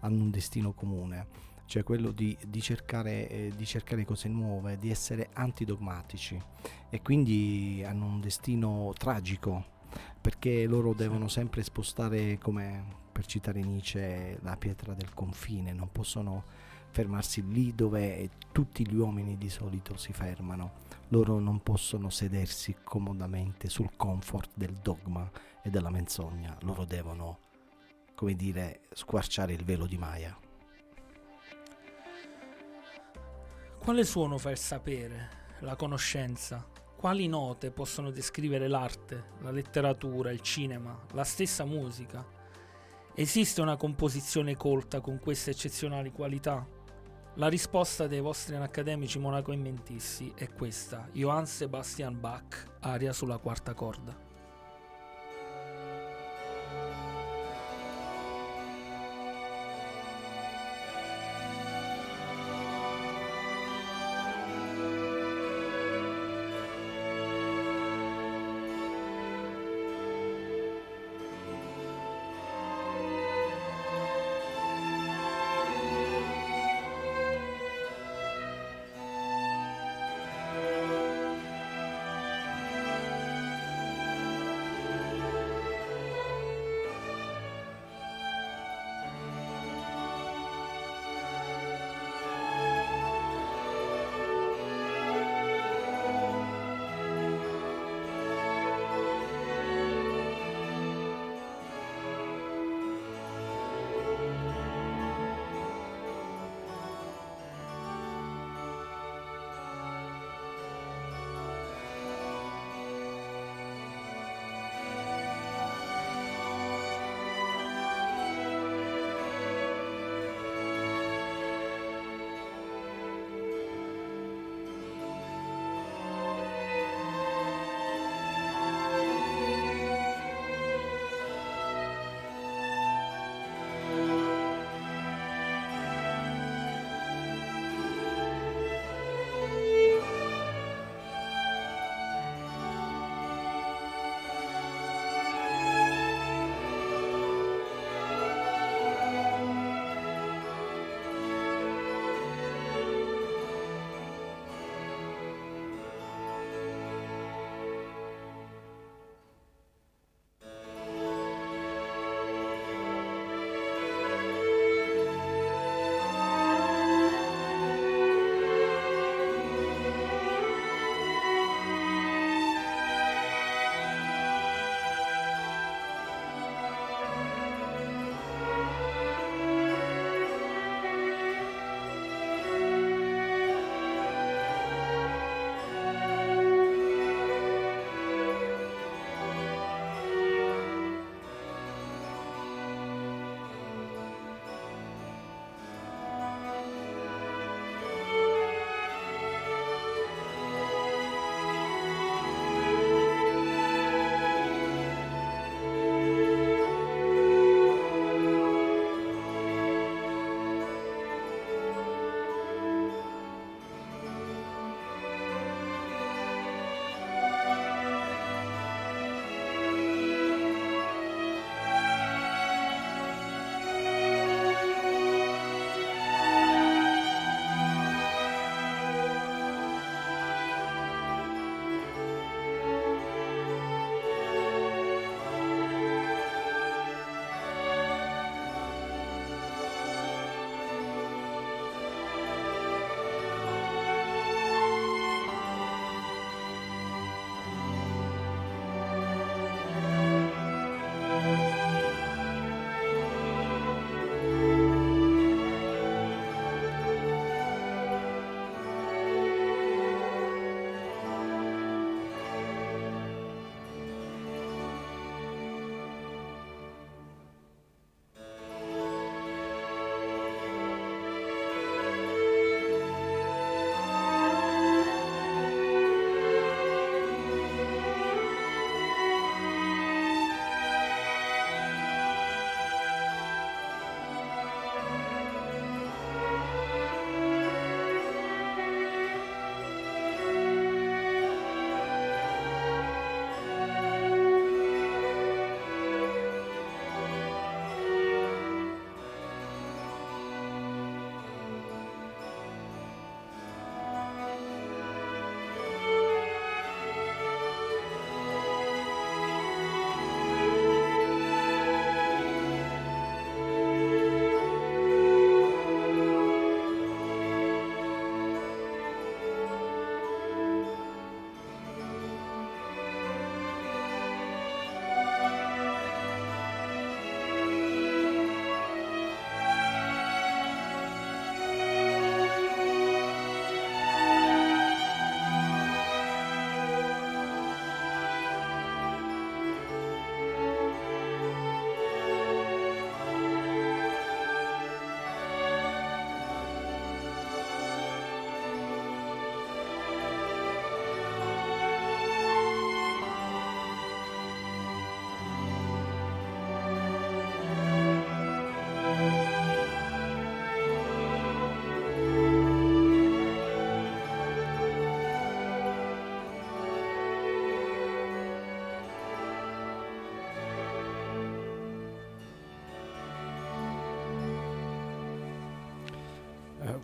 hanno un destino comune, cioè quello di, di cercare, eh, di cercare cose nuove, di essere antidogmatici e quindi hanno un destino tragico perché loro devono sempre spostare, come per citare Nietzsche, la pietra del confine, non possono fermarsi lì dove tutti gli uomini di solito si fermano. Loro non possono sedersi comodamente sul comfort del dogma e della menzogna, loro devono, come dire, squarciare il velo di Maya. Quale suono fa il sapere, la conoscenza? Quali note possono descrivere l'arte, la letteratura, il cinema, la stessa musica? Esiste una composizione colta con queste eccezionali qualità? La risposta dei vostri accademici monaco inventissi è questa: Johann Sebastian Bach, aria sulla quarta corda.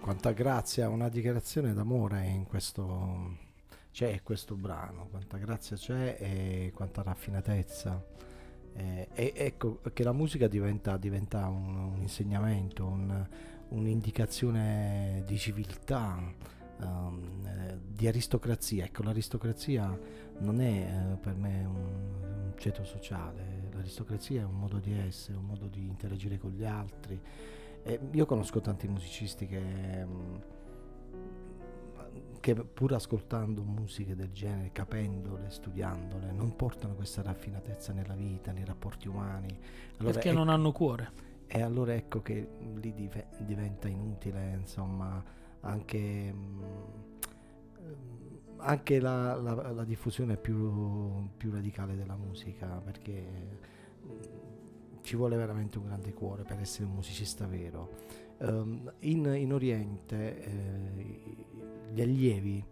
Quanta grazia, una dichiarazione d'amore in questo c'è questo brano, quanta grazia c'è e quanta raffinatezza. Eh, e ecco che la musica diventa, diventa un, un insegnamento, un- un'indicazione di civiltà, eh, di aristocrazia. Ecco, l'aristocrazia non è eh, per me un, un ceto sociale, l'aristocrazia è un modo di essere, un modo di interagire con gli altri. E io conosco tanti musicisti che, mm, che pur ascoltando musiche del genere, capendole, studiandole, non portano questa raffinatezza nella vita, nei rapporti umani. Allora, Perché ecco- non hanno cuore. e allora ecco che lì dive- diventa inutile, insomma, anche, mm, anche la, la- la diffusione più, più radicale della musica, perché mm, ci vuole veramente un grande cuore per essere un musicista vero. Ehm, in, in Oriente eh, gli allievi,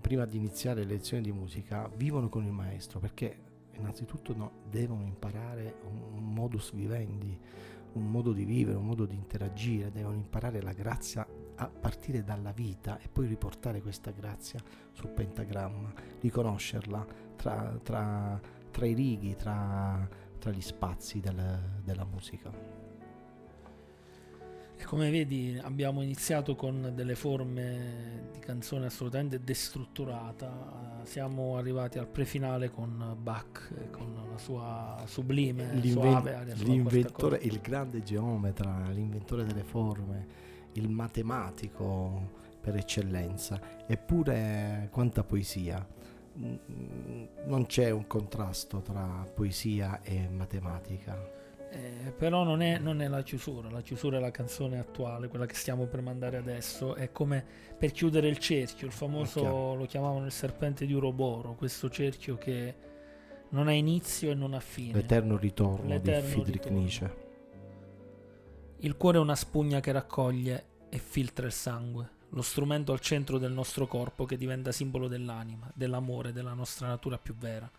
prima di iniziare le lezioni di musica, vivono con il maestro perché innanzitutto no, devono imparare un, un modus vivendi, un modo di vivere, un modo di interagire, devono imparare la grazia a partire dalla vita e poi riportare questa grazia sul pentagramma, riconoscerla tra, tra- tra i righi, tra, tra gli spazi del- della musica. E come vedi abbiamo iniziato con delle forme di canzone assolutamente destrutturata, siamo arrivati al prefinale con Bach, con la sua sublime, L'inven- suave aria l'inventore, il grande geometra, l'inventore delle forme, il matematico per eccellenza, eppure quanta poesia. Mm, Non c'è un contrasto tra poesia e matematica. Eh, però non è, non è la chiusura, la chiusura è la canzone attuale, quella che stiamo per mandare adesso, è come per chiudere il cerchio, il famoso, lo chiamavano il serpente di Uroboro, questo cerchio che non ha inizio e non ha fine. L'eterno ritorno L'eterno di Friedrich ritorno. Nietzsche. Il cuore è una spugna che raccoglie e filtra il sangue, lo strumento al centro del nostro corpo che diventa simbolo dell'anima, dell'amore, della nostra natura più vera.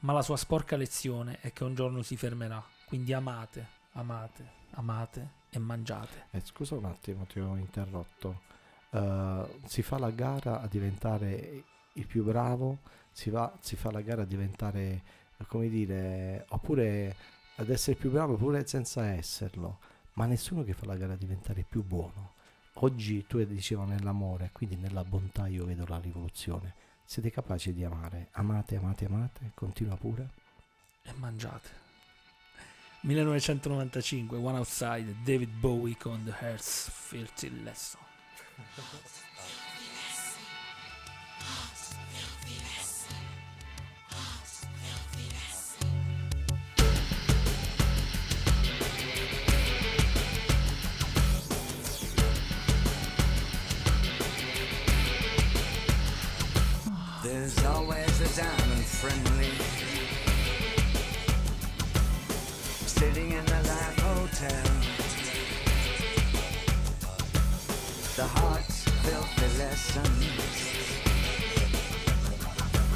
Ma la sua sporca lezione è che un giorno si fermerà, quindi amate, amate, amate e mangiate. Eh, scusa un attimo, ti ho interrotto. Eh, si fa la gara a diventare il più bravo, si, va, si fa la gara a diventare, come dire, oppure ad essere più bravo pure senza esserlo, ma nessuno che fa la gara a diventare più buono. Oggi tu dicevo nell'amore, quindi nella bontà io vedo la rivoluzione. Siete capaci di amare? Amate, amate, amate? Continua pure. e mangiate. 1995, One Outside, David Bowie con The Heart's Filthy Lesson. *laughs* There's always a diamond friendly sitting in the Life Hotel. The heart's filthy lessons.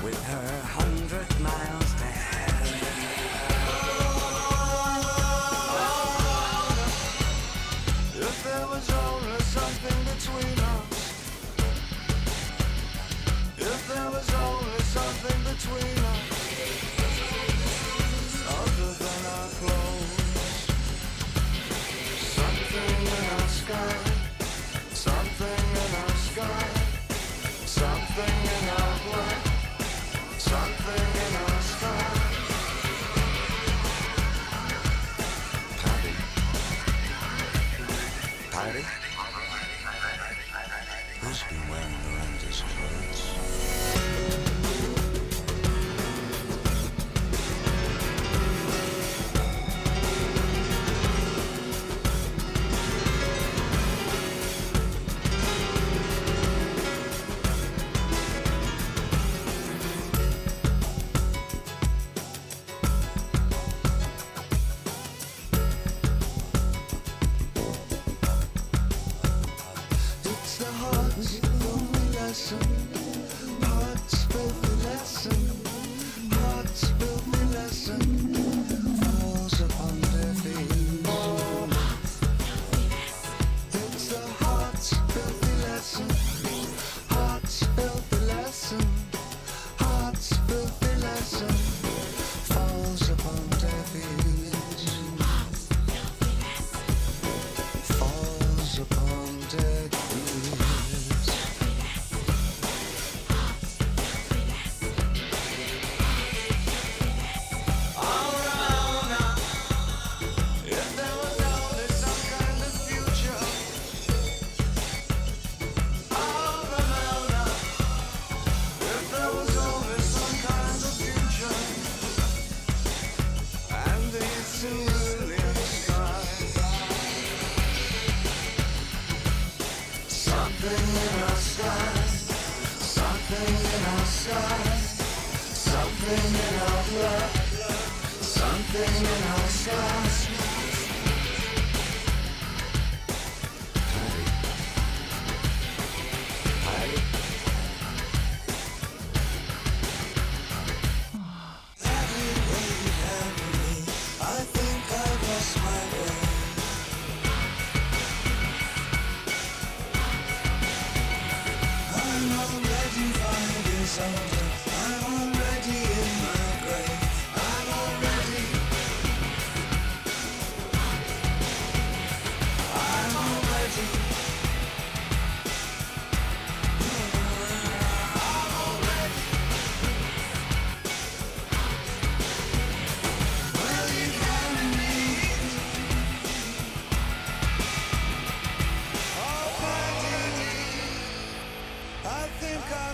With her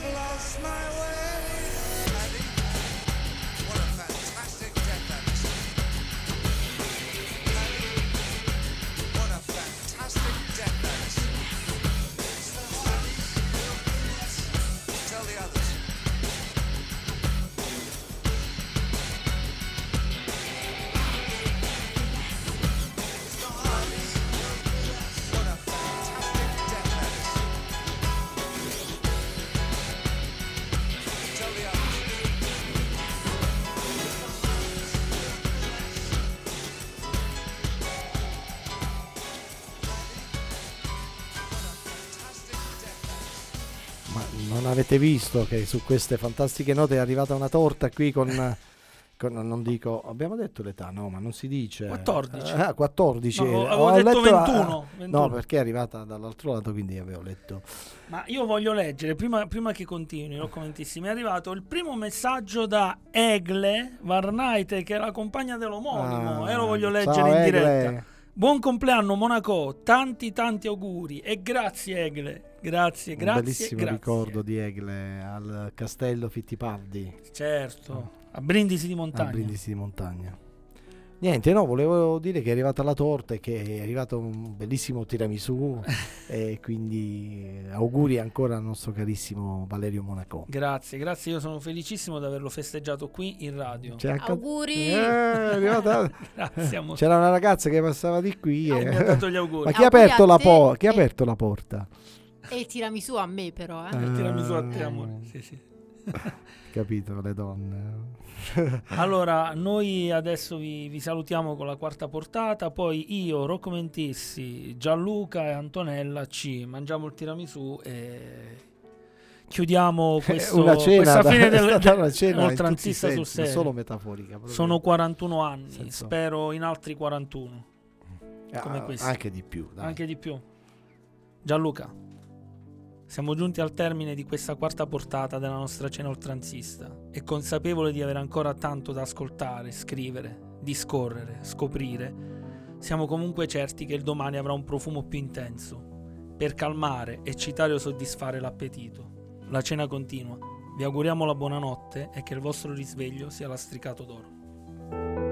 I've lost my way. Avete visto che su queste fantastiche note è arrivata una torta qui con... con- non dico, abbiamo detto l'età, no, ma non si dice. 14. Ah, 14. No, eh, avevo ho detto letto la- 21, 21. No, perché è arrivata dall'altro lato, quindi avevo letto. Ma io voglio leggere, prima, prima che continui, lo commentissimo, è arrivato il primo messaggio da Egle Varnaite, che è la compagna dell'omonimo, Ah, e lo voglio leggere in Egle. diretta. Buon compleanno Monaco, tanti tanti auguri e grazie Egle, grazie, Un grazie, bellissimo grazie. ricordo di Egle al castello Fittipaldi. Certo, a Brindisi di Montagna. A Brindisi di Montagna. Niente, no, volevo dire che è arrivata la torta e che è arrivato un bellissimo tiramisù *laughs* e quindi eh, auguri ancora al nostro carissimo Valerio Monaco. Grazie, grazie, io sono felicissimo di averlo festeggiato qui in radio. C'è anche- Auguri. Eh, arrivata- *laughs* Grazie. C'era una ragazza che passava di qui Ah, e... mi ha dato gli auguri. Ma chi ha aperto la, po- chi ha aperto la porta? E il tiramisù a me però, eh. Ah. Tiramisù a te, amore. Sì, sì. *laughs* Capito, le donne. *laughs* Allora, noi adesso vi, vi salutiamo con la quarta portata, poi io, Rocco Mentissi, Gianluca e Antonella ci mangiamo il tiramisù e chiudiamo questo, una cena, questa da- fine *laughs* è del, una cena in oltranzista sul sensi, non serio. solo metaforica. proprio. Sono 41 anni, Senso- spero in altri 41, come Ah, questo. anche di più. dai. Anche di più. Gianluca, siamo giunti al termine di questa quarta portata della nostra cena oltranzista e consapevole di avere ancora tanto da ascoltare, scrivere, discorrere, scoprire, siamo comunque certi che il domani avrà un profumo più intenso per calmare, eccitare o soddisfare l'appetito. La cena continua. Vi auguriamo la buonanotte e che il vostro risveglio sia lastricato d'oro.